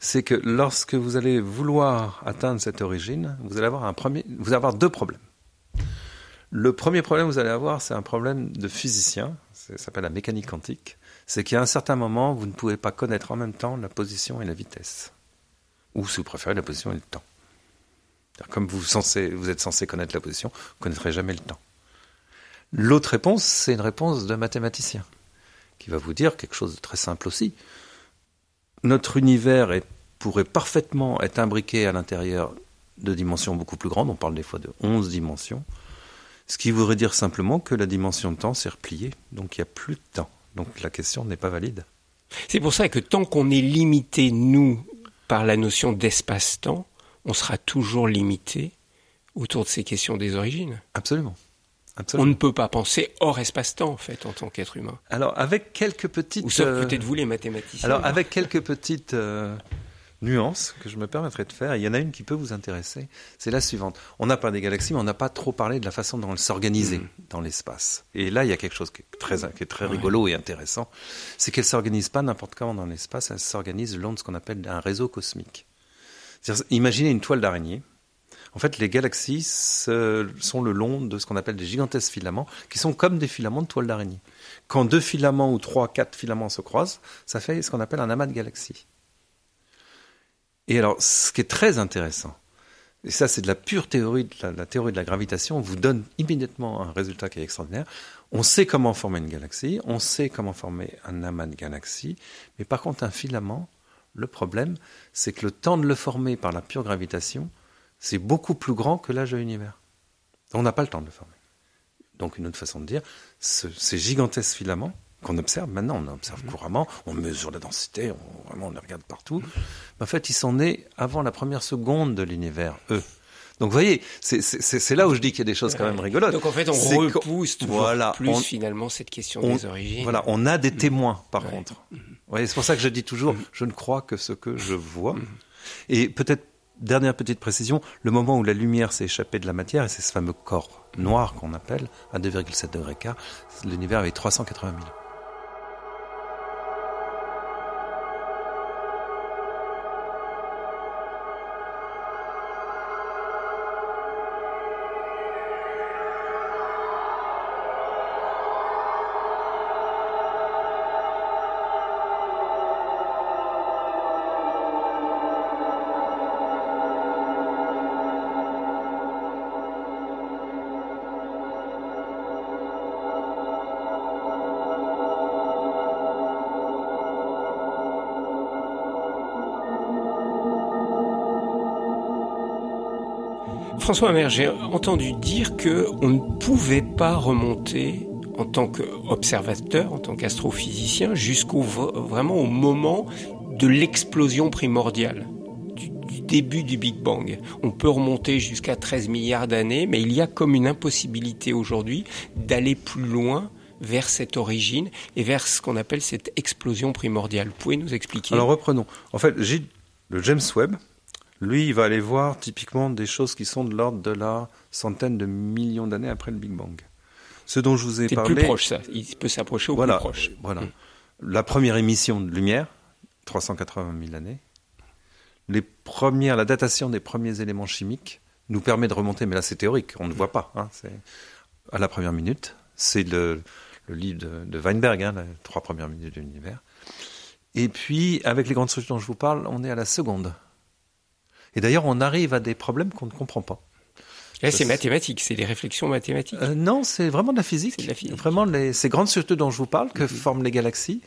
c'est que lorsque vous allez vouloir atteindre cette origine, vous allez avoir un premier, vous allez avoir deux problèmes. Le premier problème que vous allez avoir, c'est un problème de physicien, ça s'appelle la mécanique quantique, c'est qu'à un certain moment, vous ne pouvez pas connaître en même temps la position et la vitesse. Ou si vous préférez, la position et le temps. Comme vous, censez, vous êtes censé connaître la position, vous ne connaîtrez jamais le temps. L'autre réponse, c'est une réponse de mathématicien, qui va vous dire quelque chose de très simple aussi. Notre univers est, pourrait parfaitement être imbriqué à l'intérieur de dimensions beaucoup plus grandes, on parle des fois de 11 dimensions, ce qui voudrait dire simplement que la dimension de temps s'est repliée, donc il n'y a plus de temps. Donc la question n'est pas valide. C'est pour ça que tant qu'on est limité, nous, par la notion d'espace-temps, on sera toujours limité autour de ces questions des origines. Absolument. On ne peut pas penser hors espace-temps, en fait, en tant qu'être humain. Alors, avec quelques petites... Ou sauf peut-être vous, les mathématiciens. Alors, avec quelques petites euh, nuances que je me permettrai de faire, il y en a une qui peut vous intéresser, c'est la suivante. On a parlé des galaxies, mais on n'a pas trop parlé de la façon dont elles s'organisaient mm. dans l'espace. Et là, il y a quelque chose qui est très, qui est très rigolo et intéressant, c'est qu'elles ne s'organisent pas n'importe comment dans l'espace, elles s'organisent le long de ce qu'on appelle un réseau cosmique. Imaginez une toile d'araignée. En fait, les galaxies sont le long de ce qu'on appelle des gigantesques filaments, qui sont comme des filaments de toile d'araignée. Quand deux filaments ou trois, quatre filaments se croisent, ça fait ce qu'on appelle un amas de galaxies. Et alors, ce qui est très intéressant, et ça c'est de la pure théorie, de la gravitation, vous donne immédiatement un résultat qui est extraordinaire. On sait comment former une galaxie, on sait comment former un amas de galaxies, mais par contre un filament, le problème, c'est que le temps de le former par la pure gravitation, c'est beaucoup plus grand que l'âge de l'univers. On n'a pas le temps de le former. Donc une autre façon de dire, ce, ces gigantesques filaments qu'on observe maintenant, on observe mmh. couramment, on mesure la densité, on, vraiment on les regarde partout. En fait, ils sont nés avant la première seconde de l'univers, eux. Donc vous voyez, c'est là où je dis qu'il y a des choses quand même rigolotes. Donc en fait, on repousse toujours voilà, plus finalement cette question des origines. Voilà, on a des mmh. témoins par ouais. contre. Mmh. C'est pour ça que je dis toujours, mmh. je ne crois que ce que je vois. Et peut-être dernière petite précision, le moment où la lumière s'est échappée de la matière, et c'est ce fameux corps noir qu'on appelle, à 2,7 degrés K, l'univers avait 380 000. François Hammer, j'ai entendu dire que on ne pouvait pas remonter en tant qu'observateur, en tant qu'astrophysicien, jusqu'au vraiment au moment de l'explosion primordiale, du, du, début du Big Bang. On peut remonter jusqu'à 13 milliards d'années, mais il y a comme une impossibilité aujourd'hui d'aller plus loin vers cette origine et vers ce qu'on appelle cette explosion primordiale. Vous pouvez nous expliquer? Alors reprenons. En fait, le James Webb, lui, il va aller voir typiquement des choses qui sont de l'ordre de la centaine de millions d'années après le Big Bang. Ce dont je vous ai parlé. C'est plus proche, ça. Il peut s'approcher au voilà, plus proche. Voilà. Hum. La première émission de lumière, 380 000 années. Les premières, la datation des premiers éléments chimiques nous permet de remonter, mais là c'est théorique, on ne voit pas. Hein, c'est à la première minute. C'est le, le, livre de, de Weinberg, hein, les trois premières minutes de l'univers. Et puis, avec les grandes structures dont je vous parle, on est à la seconde. Et d'ailleurs, on arrive à des problèmes qu'on ne comprend pas. Là, c'est mathématique, c'est des réflexions mathématiques. Euh, non, c'est vraiment de la physique. De la physique. Vraiment, les, ces grandes structures dont je vous parle, que -hmm. forment les galaxies,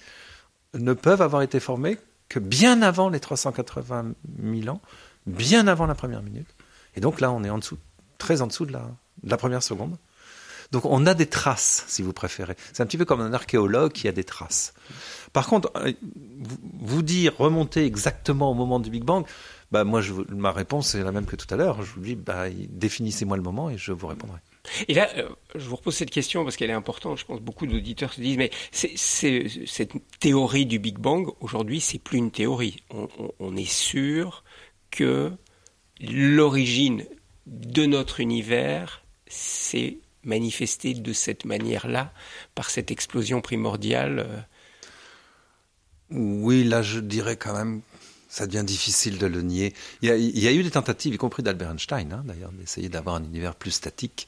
ne peuvent avoir été formées que bien avant les 380 000 ans, bien avant la première minute. Et donc là, on est en dessous, très en dessous de la, de la première seconde. Donc on a des traces, si vous préférez. C'est un petit peu comme un archéologue qui a des traces. Par contre, euh, vous dire remonter exactement au moment du Big Bang, bah moi, je, ma réponse est la même que tout à l'heure. Je vous dis, bah, définissez-moi le moment et je vous répondrai. Et là, euh, je vous repose cette question parce qu'elle est importante. Je pense que beaucoup d'auditeurs se disent, mais c'est, c'est, cette théorie du Big Bang, aujourd'hui, c'est plus une théorie. On, on, on est sûr que l'origine de notre univers s'est manifestée de cette manière-là, par cette explosion primordiale. euh, Oui, là, je dirais quand même ça devient difficile de le nier. Il y a, il y a eu des tentatives, y compris d'Albert Einstein, hein, d'ailleurs, d'essayer d'avoir un univers plus statique.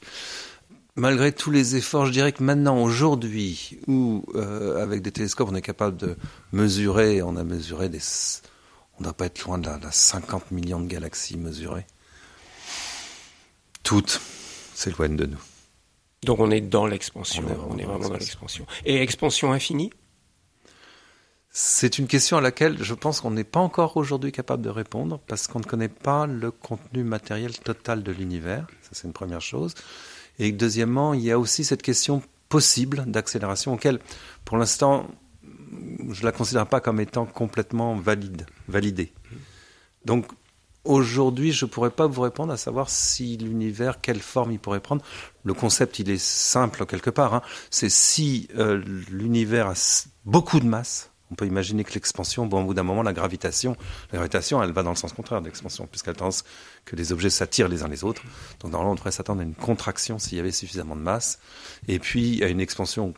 Malgré tous les efforts, je dirais que maintenant, aujourd'hui, où euh, avec des télescopes, on est capable de mesurer, on a mesuré des, on ne doit pas être loin de la, la 50 millions de galaxies mesurées. Toutes s'éloignent de nous. Donc on est dans l'expansion, On est vraiment on est dans vraiment dans l'expansion. l'expansion. Et expansion infinie? C'est une question à laquelle je pense qu'on n'est pas encore aujourd'hui capable de répondre parce qu'on ne connaît pas le contenu matériel total de l'univers. Ça, c'est une première chose. Et deuxièmement, il y a aussi cette question possible d'accélération auquel, pour l'instant, je ne la considère pas comme étant complètement valide, validée. Donc, aujourd'hui, je ne pourrais pas vous répondre à savoir si l'univers, quelle forme il pourrait prendre. Le concept, il est simple quelque part. Hein. C'est si euh, l'univers a beaucoup de masse, on peut imaginer que l'expansion, bon, au bout d'un moment, la gravitation, la elle va dans le sens contraire de l'expansion, puisqu'elle pense que les objets s'attirent les uns les autres. Donc, normalement, on devrait s'attendre à une contraction s'il y avait suffisamment de masse, et puis à une expansion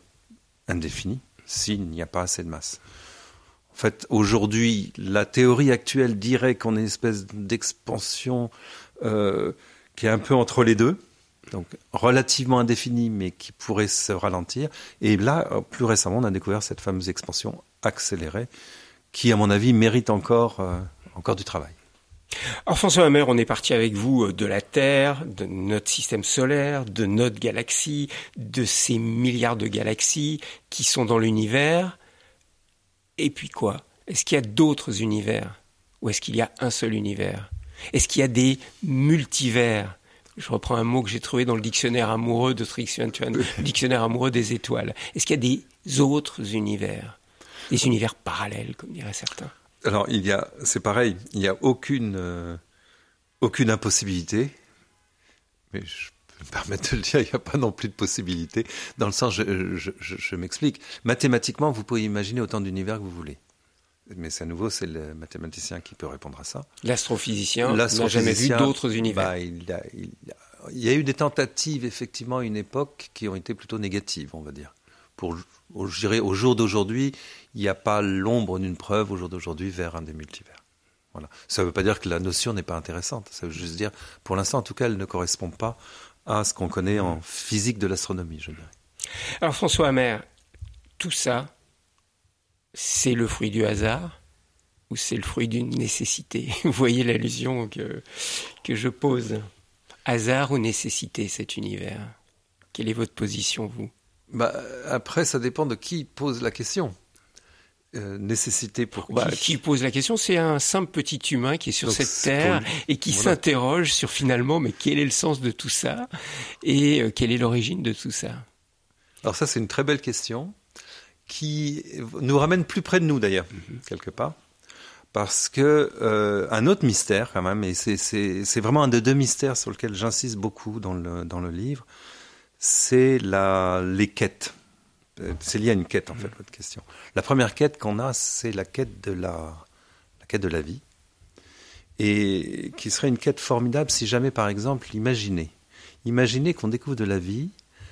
indéfinie s'il n'y a pas assez de masse. En fait, aujourd'hui, la théorie actuelle dirait qu'on est une espèce d'expansion euh, qui est un peu entre les deux, donc relativement indéfinie, mais qui pourrait se ralentir. Et là, plus récemment, on a découvert cette fameuse expansion accélérée, qui, à mon avis, mérite encore, euh, encore du travail. Alors François Hammer, on est parti avec vous de la Terre, de notre système solaire, de notre galaxie, de ces milliards de galaxies qui sont dans l'univers. Et puis quoi? Est-ce qu'il y a d'autres univers? Ou est-ce qu'il y a un seul univers? Est-ce qu'il y a des multivers? Je reprends un mot que j'ai trouvé dans le dictionnaire amoureux de Trixie le dictionnaire amoureux des étoiles. Est-ce qu'il y a des autres univers? Des univers parallèles, comme diraient certains Alors, il y a, c'est pareil, il n'y a aucune, euh, aucune impossibilité, mais je peux me permettre de le dire, il n'y a pas non plus de possibilité, dans le sens, je, je, je, je m'explique. Mathématiquement, vous pouvez imaginer autant d'univers que vous voulez. Mais c'est à nouveau, c'est le mathématicien qui peut répondre à ça. L'astrophysicien n'a jamais vu d'autres univers. Bah, il, a, il, a, il, y a eu des tentatives, effectivement, à une époque, qui ont été plutôt négatives, on va dire. Pour, je dirais, au jour d'aujourd'hui, il n'y a pas l'ombre d'une preuve, au jour d'aujourd'hui, vers un des multivers. Voilà. Ça ne veut pas dire que la notion n'est pas intéressante. Ça veut juste dire, pour l'instant, en tout cas, elle ne correspond pas à ce qu'on connaît en physique de l'astronomie, je dirais. Alors, François Hammer, tout ça, c'est le fruit du hasard ou c'est le fruit d'une nécessité? [LAUGHS] Vous voyez l'allusion que, que je pose. Hasard ou nécessité, cet univers? Quelle est votre position, vous? Bah, Après, ça dépend de qui pose la question. euh, nécessité pour Bah, qui qui pose la question, c'est un simple petit humain qui est sur Donc, cette terre pour et qui Voilà. s'interroge sur finalement, mais quel est le sens de tout ça et euh, quelle est l'origine de tout ça? Alors ça, c'est une très belle question qui nous ramène plus près de nous d'ailleurs, Mhm. quelque part. Parce que euh, un autre mystère quand même, et c'est vraiment un des deux mystères sur lequel j'insiste beaucoup dans le, dans le livre, c'est la- les quêtes. Euh, C'est lié à une quête en fait, votre question. La première quête qu'on a, c'est la quête de la, la quête de la vie, et qui serait une quête formidable si jamais, par exemple, imaginez, imaginez qu'on découvre de la vie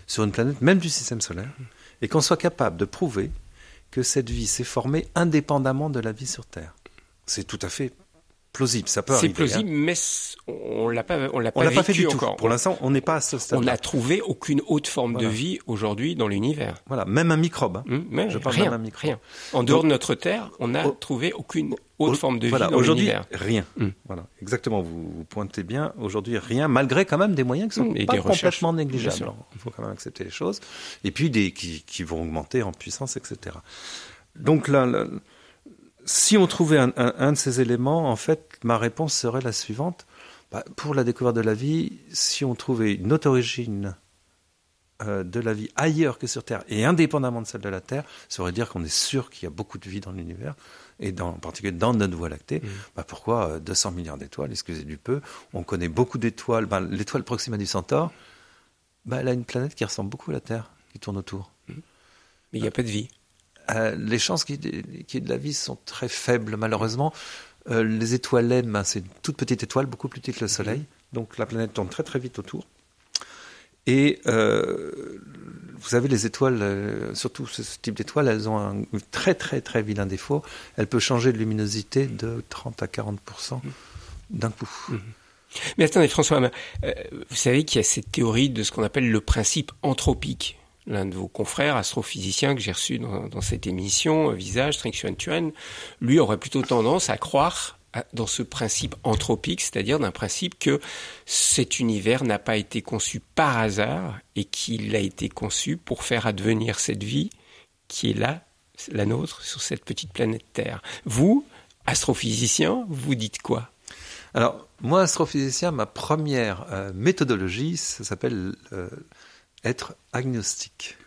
sur une planète, même du système solaire, et qu'on soit capable de prouver que cette vie s'est formée indépendamment de la vie sur Terre. C'est tout à fait plausible, ça peut C'est arriver. plausible, hein. mais on l'a pas, on l'a pas fait du tout. Pour l'instant, on n'est pas à ce stade. on n'a trouvé aucune autre forme Voilà. de vie aujourd'hui dans l'univers. Voilà, même un microbe. hein. Hum, mais Je parle rien, même d'un micro. rien. En dehors Donc- de notre Terre, on n'a trouvé aucune autre Au- forme de voilà, vie dans aujourd'hui, l'univers. rien. Mm. Voilà, exactement. Vous, vous pointez bien. Aujourd'hui, rien, malgré quand même des moyens qui sont et pas des complètement négligeables. Il faut quand même accepter les choses. Et puis des qui, qui vont augmenter en puissance, etc. Donc là, là, si on trouvait un, un- un de ces éléments, en fait, ma réponse serait la suivante. Bah, pour la découverte de la vie, si on trouvait une autre origine euh, de la vie ailleurs que sur Terre et indépendamment de celle de la Terre, ça veut dire qu'on est sûr qu'il y a beaucoup de vie dans l'univers et dans, en particulier dans notre Voie lactée. Mm. Bah pourquoi euh, 200 milliards d'étoiles Excusez du peu. On connaît beaucoup d'étoiles. Ben, L'étoile Proxima du Centaure, bah, elle a une planète qui ressemble beaucoup à la Terre, qui tourne autour. Mais il n'y a pas de vie. Euh, les chances qu'il y, ait- de la vie sont très faibles, malheureusement. Euh, les étoiles M, ben, c'est une toute petite étoile, beaucoup plus petite que le Soleil. Donc la planète tourne très très vite autour. Et euh, vous savez, les étoiles, surtout ce, ce type d'étoiles, elles ont un très très très vilain défaut. Elles peuvent changer de luminosité de 30 à 40 d'un coup. Mais attendez, François, vous savez qu'il y a cette théorie de ce qu'on appelle le principe anthropique. L'un de vos confrères astrophysiciens que j'ai reçu dans, cette émission, euh, Visage, Trinh Xuan lui aurait plutôt tendance à croire dans ce principe anthropique, c'est-à-dire d'un principe que cet univers n'a pas été conçu par hasard et qu'il a été conçu pour faire advenir cette vie qui est là, la nôtre, sur cette petite planète Terre. Vous, astrophysicien, vous dites quoi? Alors, moi, astrophysicien, ma première euh, méthodologie, ça s'appelle euh, être agnostique.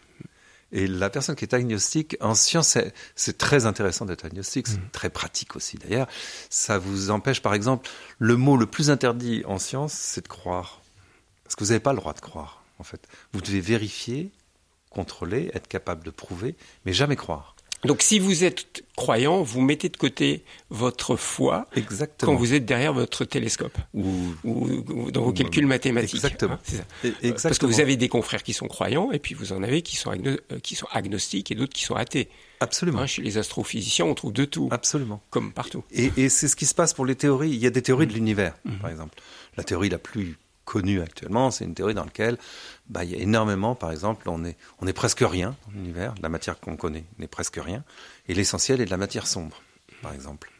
Et la personne qui est agnostique, en science, c'est- très intéressant d'être agnostique, c'est très pratique aussi d'ailleurs. Ça vous empêche, par exemple, le mot le plus interdit en science, c'est de croire. Parce que vous n'avez pas le droit de croire, en fait. Vous devez vérifier, contrôler, être capable de prouver, mais jamais croire. Donc si vous êtes croyant, vous mettez de côté votre foi Exactement. quand vous êtes derrière votre télescope Ou- ou, ou dans vos calculs mathématiques. Exactement. hein, ça. Parce que vous avez des confrères qui sont croyants et puis vous en avez qui sont, agno- euh, qui sont agnostiques et d'autres qui sont athées. Absolument. Hein, chez les astrophysiciens, on trouve de tout, Absolument. comme partout. Et, et c'est ce qui se passe pour les théories. Il y a des théories de l'univers, Mhm. par exemple. La théorie la plus connue actuellement, c'est une théorie dans laquelle bah, il y a énormément, par exemple, on est, on est presque rien dans l'univers. La matière qu'on connaît n'est presque rien. Et l'essentiel est de la matière sombre, par exemple.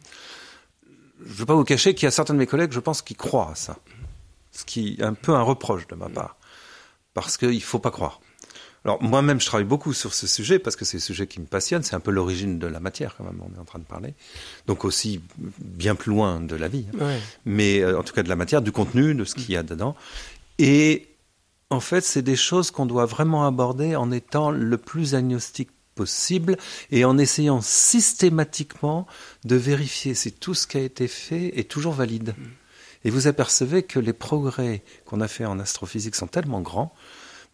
Je ne veux pas vous cacher qu'il y a certains de mes collègues, je pense, qui croient à ça. Ce qui est un peu un reproche de ma part. Parce qu'il ne faut pas croire. Alors moi-même, je travaille beaucoup sur ce sujet parce que c'est un sujet qui me passionne. C'est un peu l'origine de la matière, quand même, on est en train de parler. Donc aussi bien plus loin de la vie. hein. Ouais. Mais euh, en tout cas de la matière, du contenu, de ce qu'il y a dedans. Et en fait, c'est des choses qu'on doit vraiment aborder en étant le plus agnostique possible et en essayant systématiquement de vérifier si tout ce qui a été fait est toujours valide. Et vous apercevez que les progrès qu'on a fait en astrophysique sont tellement grands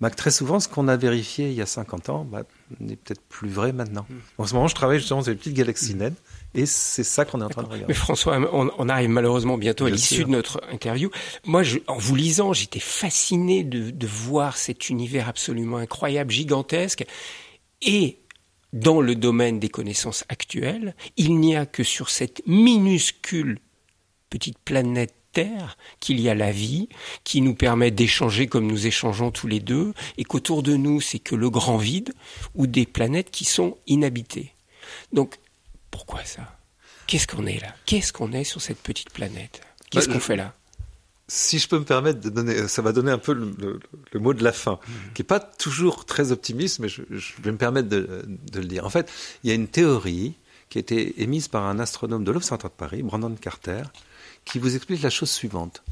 bah, que très souvent, ce qu'on a vérifié il y a 50 ans bah, n'est peut-être plus vrai maintenant. En ce moment, je travaille justement sur les petites galaxies naines et c'est ça qu'on est en train de Mais regarder. François, on, on arrive malheureusement bientôt à l'issue de notre interview. Moi, je, en vous lisant, j'étais fasciné de, de voir cet univers absolument incroyable, gigantesque. Et dans le domaine des connaissances actuelles, il n'y a que sur cette minuscule petite planète Terre qu'il y a la vie, qui nous permet d'échanger comme nous échangeons tous les deux, et qu'autour de nous, c'est que le grand vide ou des planètes qui sont inhabitées. Donc, pourquoi ça? Qu'est-ce qu'on est là? Qu'est-ce qu'on est sur cette petite planète? Qu'est-ce Bah, qu'on fait là? Si je peux me permettre de donner, ça va donner un peu le, le- le mot de la fin, qui est pas toujours très optimiste, mais je, je vais me permettre de, de le dire. En fait, il y a une théorie qui a été émise par un astronome de l'Observatoire de Paris, Brandon Carter, qui vous explique la chose suivante.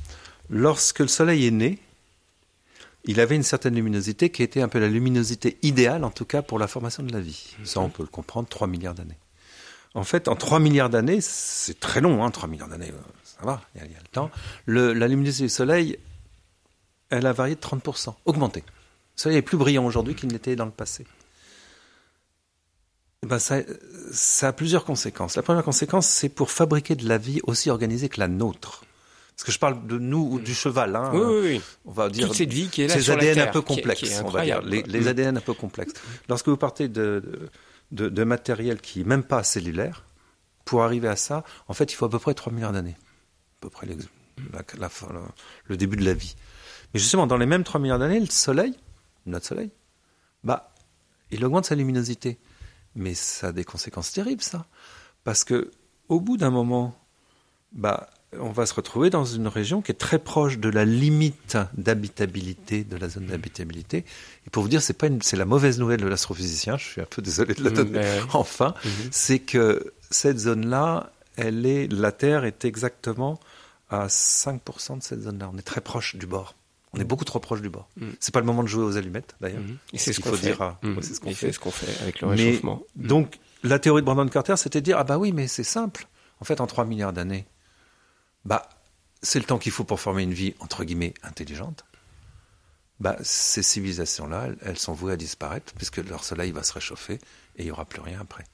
Lorsque le Soleil est né, il avait une certaine luminosité qui était un peu la luminosité idéale, en tout cas pour la formation de la vie. Ça, on peut le comprendre, 3 milliards d'années. En fait, en 3 milliards d'années, c'est très long, hein, 3 milliards d'années, euh, ça va, il y, a le temps. La luminosité du Soleil, elle a varié de 30%, augmenté. Le Soleil est plus brillant aujourd'hui qu'il n'était dans le passé. Ben ça, ça a plusieurs conséquences. La première conséquence, c'est pour fabriquer de la vie aussi organisée que la nôtre. Parce que je parle de nous ou du cheval. Hein, oui, oui, oui. On va dire Toute cette vie qui est là ces sur la ADN Terre, un peu qui est- qui est complexes, on va dire. Les. ADN un peu complexes. Lorsque vous partez de, de, de matériel qui est même pas cellulaire, pour arriver à ça, en fait, il faut à peu près 3 milliards d'années. À peu près la- la le début de la vie. Mais justement, dans les mêmes 3 milliards d'années, le Soleil, notre Soleil, bah, il augmente sa luminosité. Mais ça a des conséquences terribles, ça. Parce que, au bout d'un moment, bah, on va se retrouver dans une région qui est très proche de la limite d'habitabilité, de la zone d'habitabilité. Et pour vous dire, c'est pas une, c'est la mauvaise nouvelle de l'astrophysicien. Je suis un peu désolé de la Mm, donner. ben. Enfin, c'est que cette zone-là, elle est, la Terre est exactement à 5% de cette zone-là. On est très proche du bord. On est beaucoup trop proche du bord. Mm. C'est pas le moment de jouer aux allumettes, d'ailleurs. Et c'est ce qu'il qu'on faut fait. dire. à- ouais, c'est ce qu'on fait. ce avec le Mais- réchauffement. Donc, la théorie de Brandon Carter, c'était de dire, ah bah oui, mais c'est simple. En fait, en 3 milliards d'années, bah, c'est le temps qu'il faut pour former une vie, entre guillemets, intelligente. Bah, ces civilisations-là, elles, elles sont vouées à disparaître, puisque leur soleil va se réchauffer, et il n'y aura plus rien après.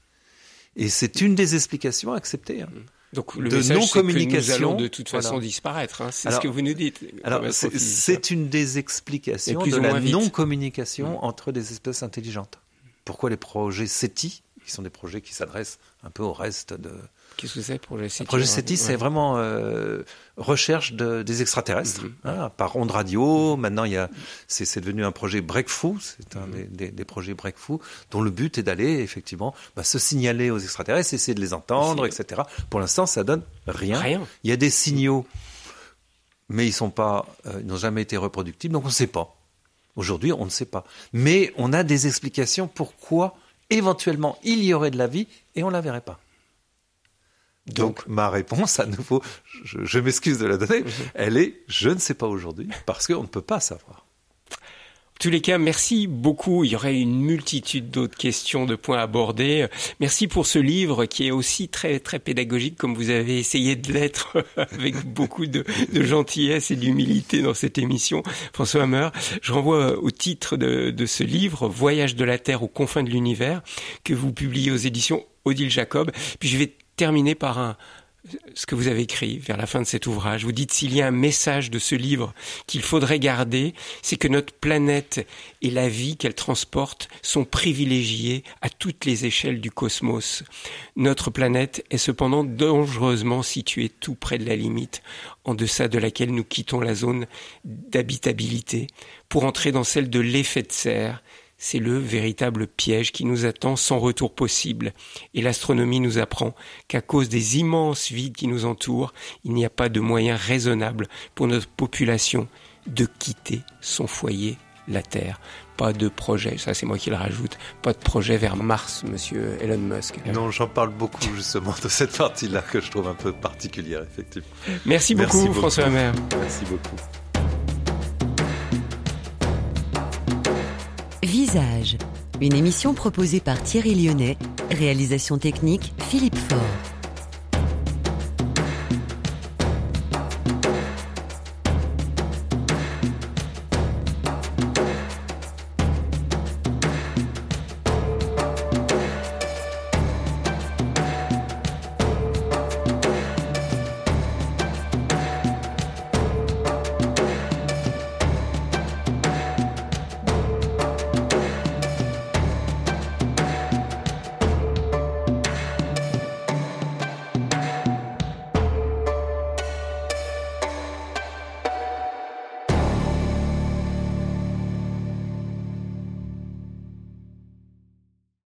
Et c'est une des explications acceptées. hein. Donc le de non-communication, de toute façon voilà. disparaître. hein. C'est ce que vous nous dites. Alors, c'est- une des explications de la non-communication entre des espèces intelligentes. Pourquoi les projets SETI, qui sont des projets qui s'adressent un peu au reste de, Qu'est-ce que c'est le Le projet SETI, c'est vraiment euh, recherche de- des extraterrestres Mhm. hein, par onde radio. Maintenant, il y a, c'est, devenu un projet Breakthrough. C'est un des, des- des projets Breakthrough dont le but est d'aller effectivement bah, se signaler aux extraterrestres, essayer de les entendre, etc. Pour l'instant, ça donne rien. Rien. Il y a des signaux, mais ils sont pas, euh, ils n'ont jamais été reproductibles, donc on ne sait pas. Aujourd'hui, on ne sait pas. Mais on a des explications pourquoi éventuellement il y aurait de la vie et on la verrait pas. Donc, ma réponse, à nouveau, je, je m'excuse de la donner, elle est je ne sais pas aujourd'hui parce qu'on ne peut pas savoir. En tous les cas, merci beaucoup. Il y aurait une multitude d'autres questions, de points abordés. Merci pour ce livre qui est aussi très très pédagogique, comme vous avez essayé de l'être [LAUGHS] avec beaucoup de, de gentillesse et d'humilité dans cette émission. François Hammer, je renvoie au titre de, de ce livre, Voyage de la Terre aux confins de l'univers, que vous publiez aux éditions Odile Jacob. Puis je vais terminer par un, ce que vous avez écrit vers la fin de cet ouvrage. Vous dites s'il y a un message de ce livre qu'il faudrait garder, c'est que notre planète et la vie qu'elle transporte sont privilégiées à toutes les échelles du cosmos. Notre planète est cependant dangereusement située tout près de la limite, en deçà de laquelle nous quittons la zone d'habitabilité pour entrer dans celle de l'effet de serre. C'est le véritable piège qui nous attend sans retour possible. Et l'astronomie nous apprend qu'à cause des immenses vides qui nous entourent, il n'y a pas de moyen raisonnable pour notre population de quitter son foyer, la Terre. Pas de projet, ça c'est moi qui le rajoute, pas de projet vers Mars, monsieur Elon Musk. Non, j'en parle beaucoup justement de cette partie-là que je trouve un peu particulière, effectivement. Merci beaucoup, Merci beaucoup. François Hammer. Merci beaucoup. Une émission proposée par Thierry Lyonnais, réalisation technique Philippe Faure.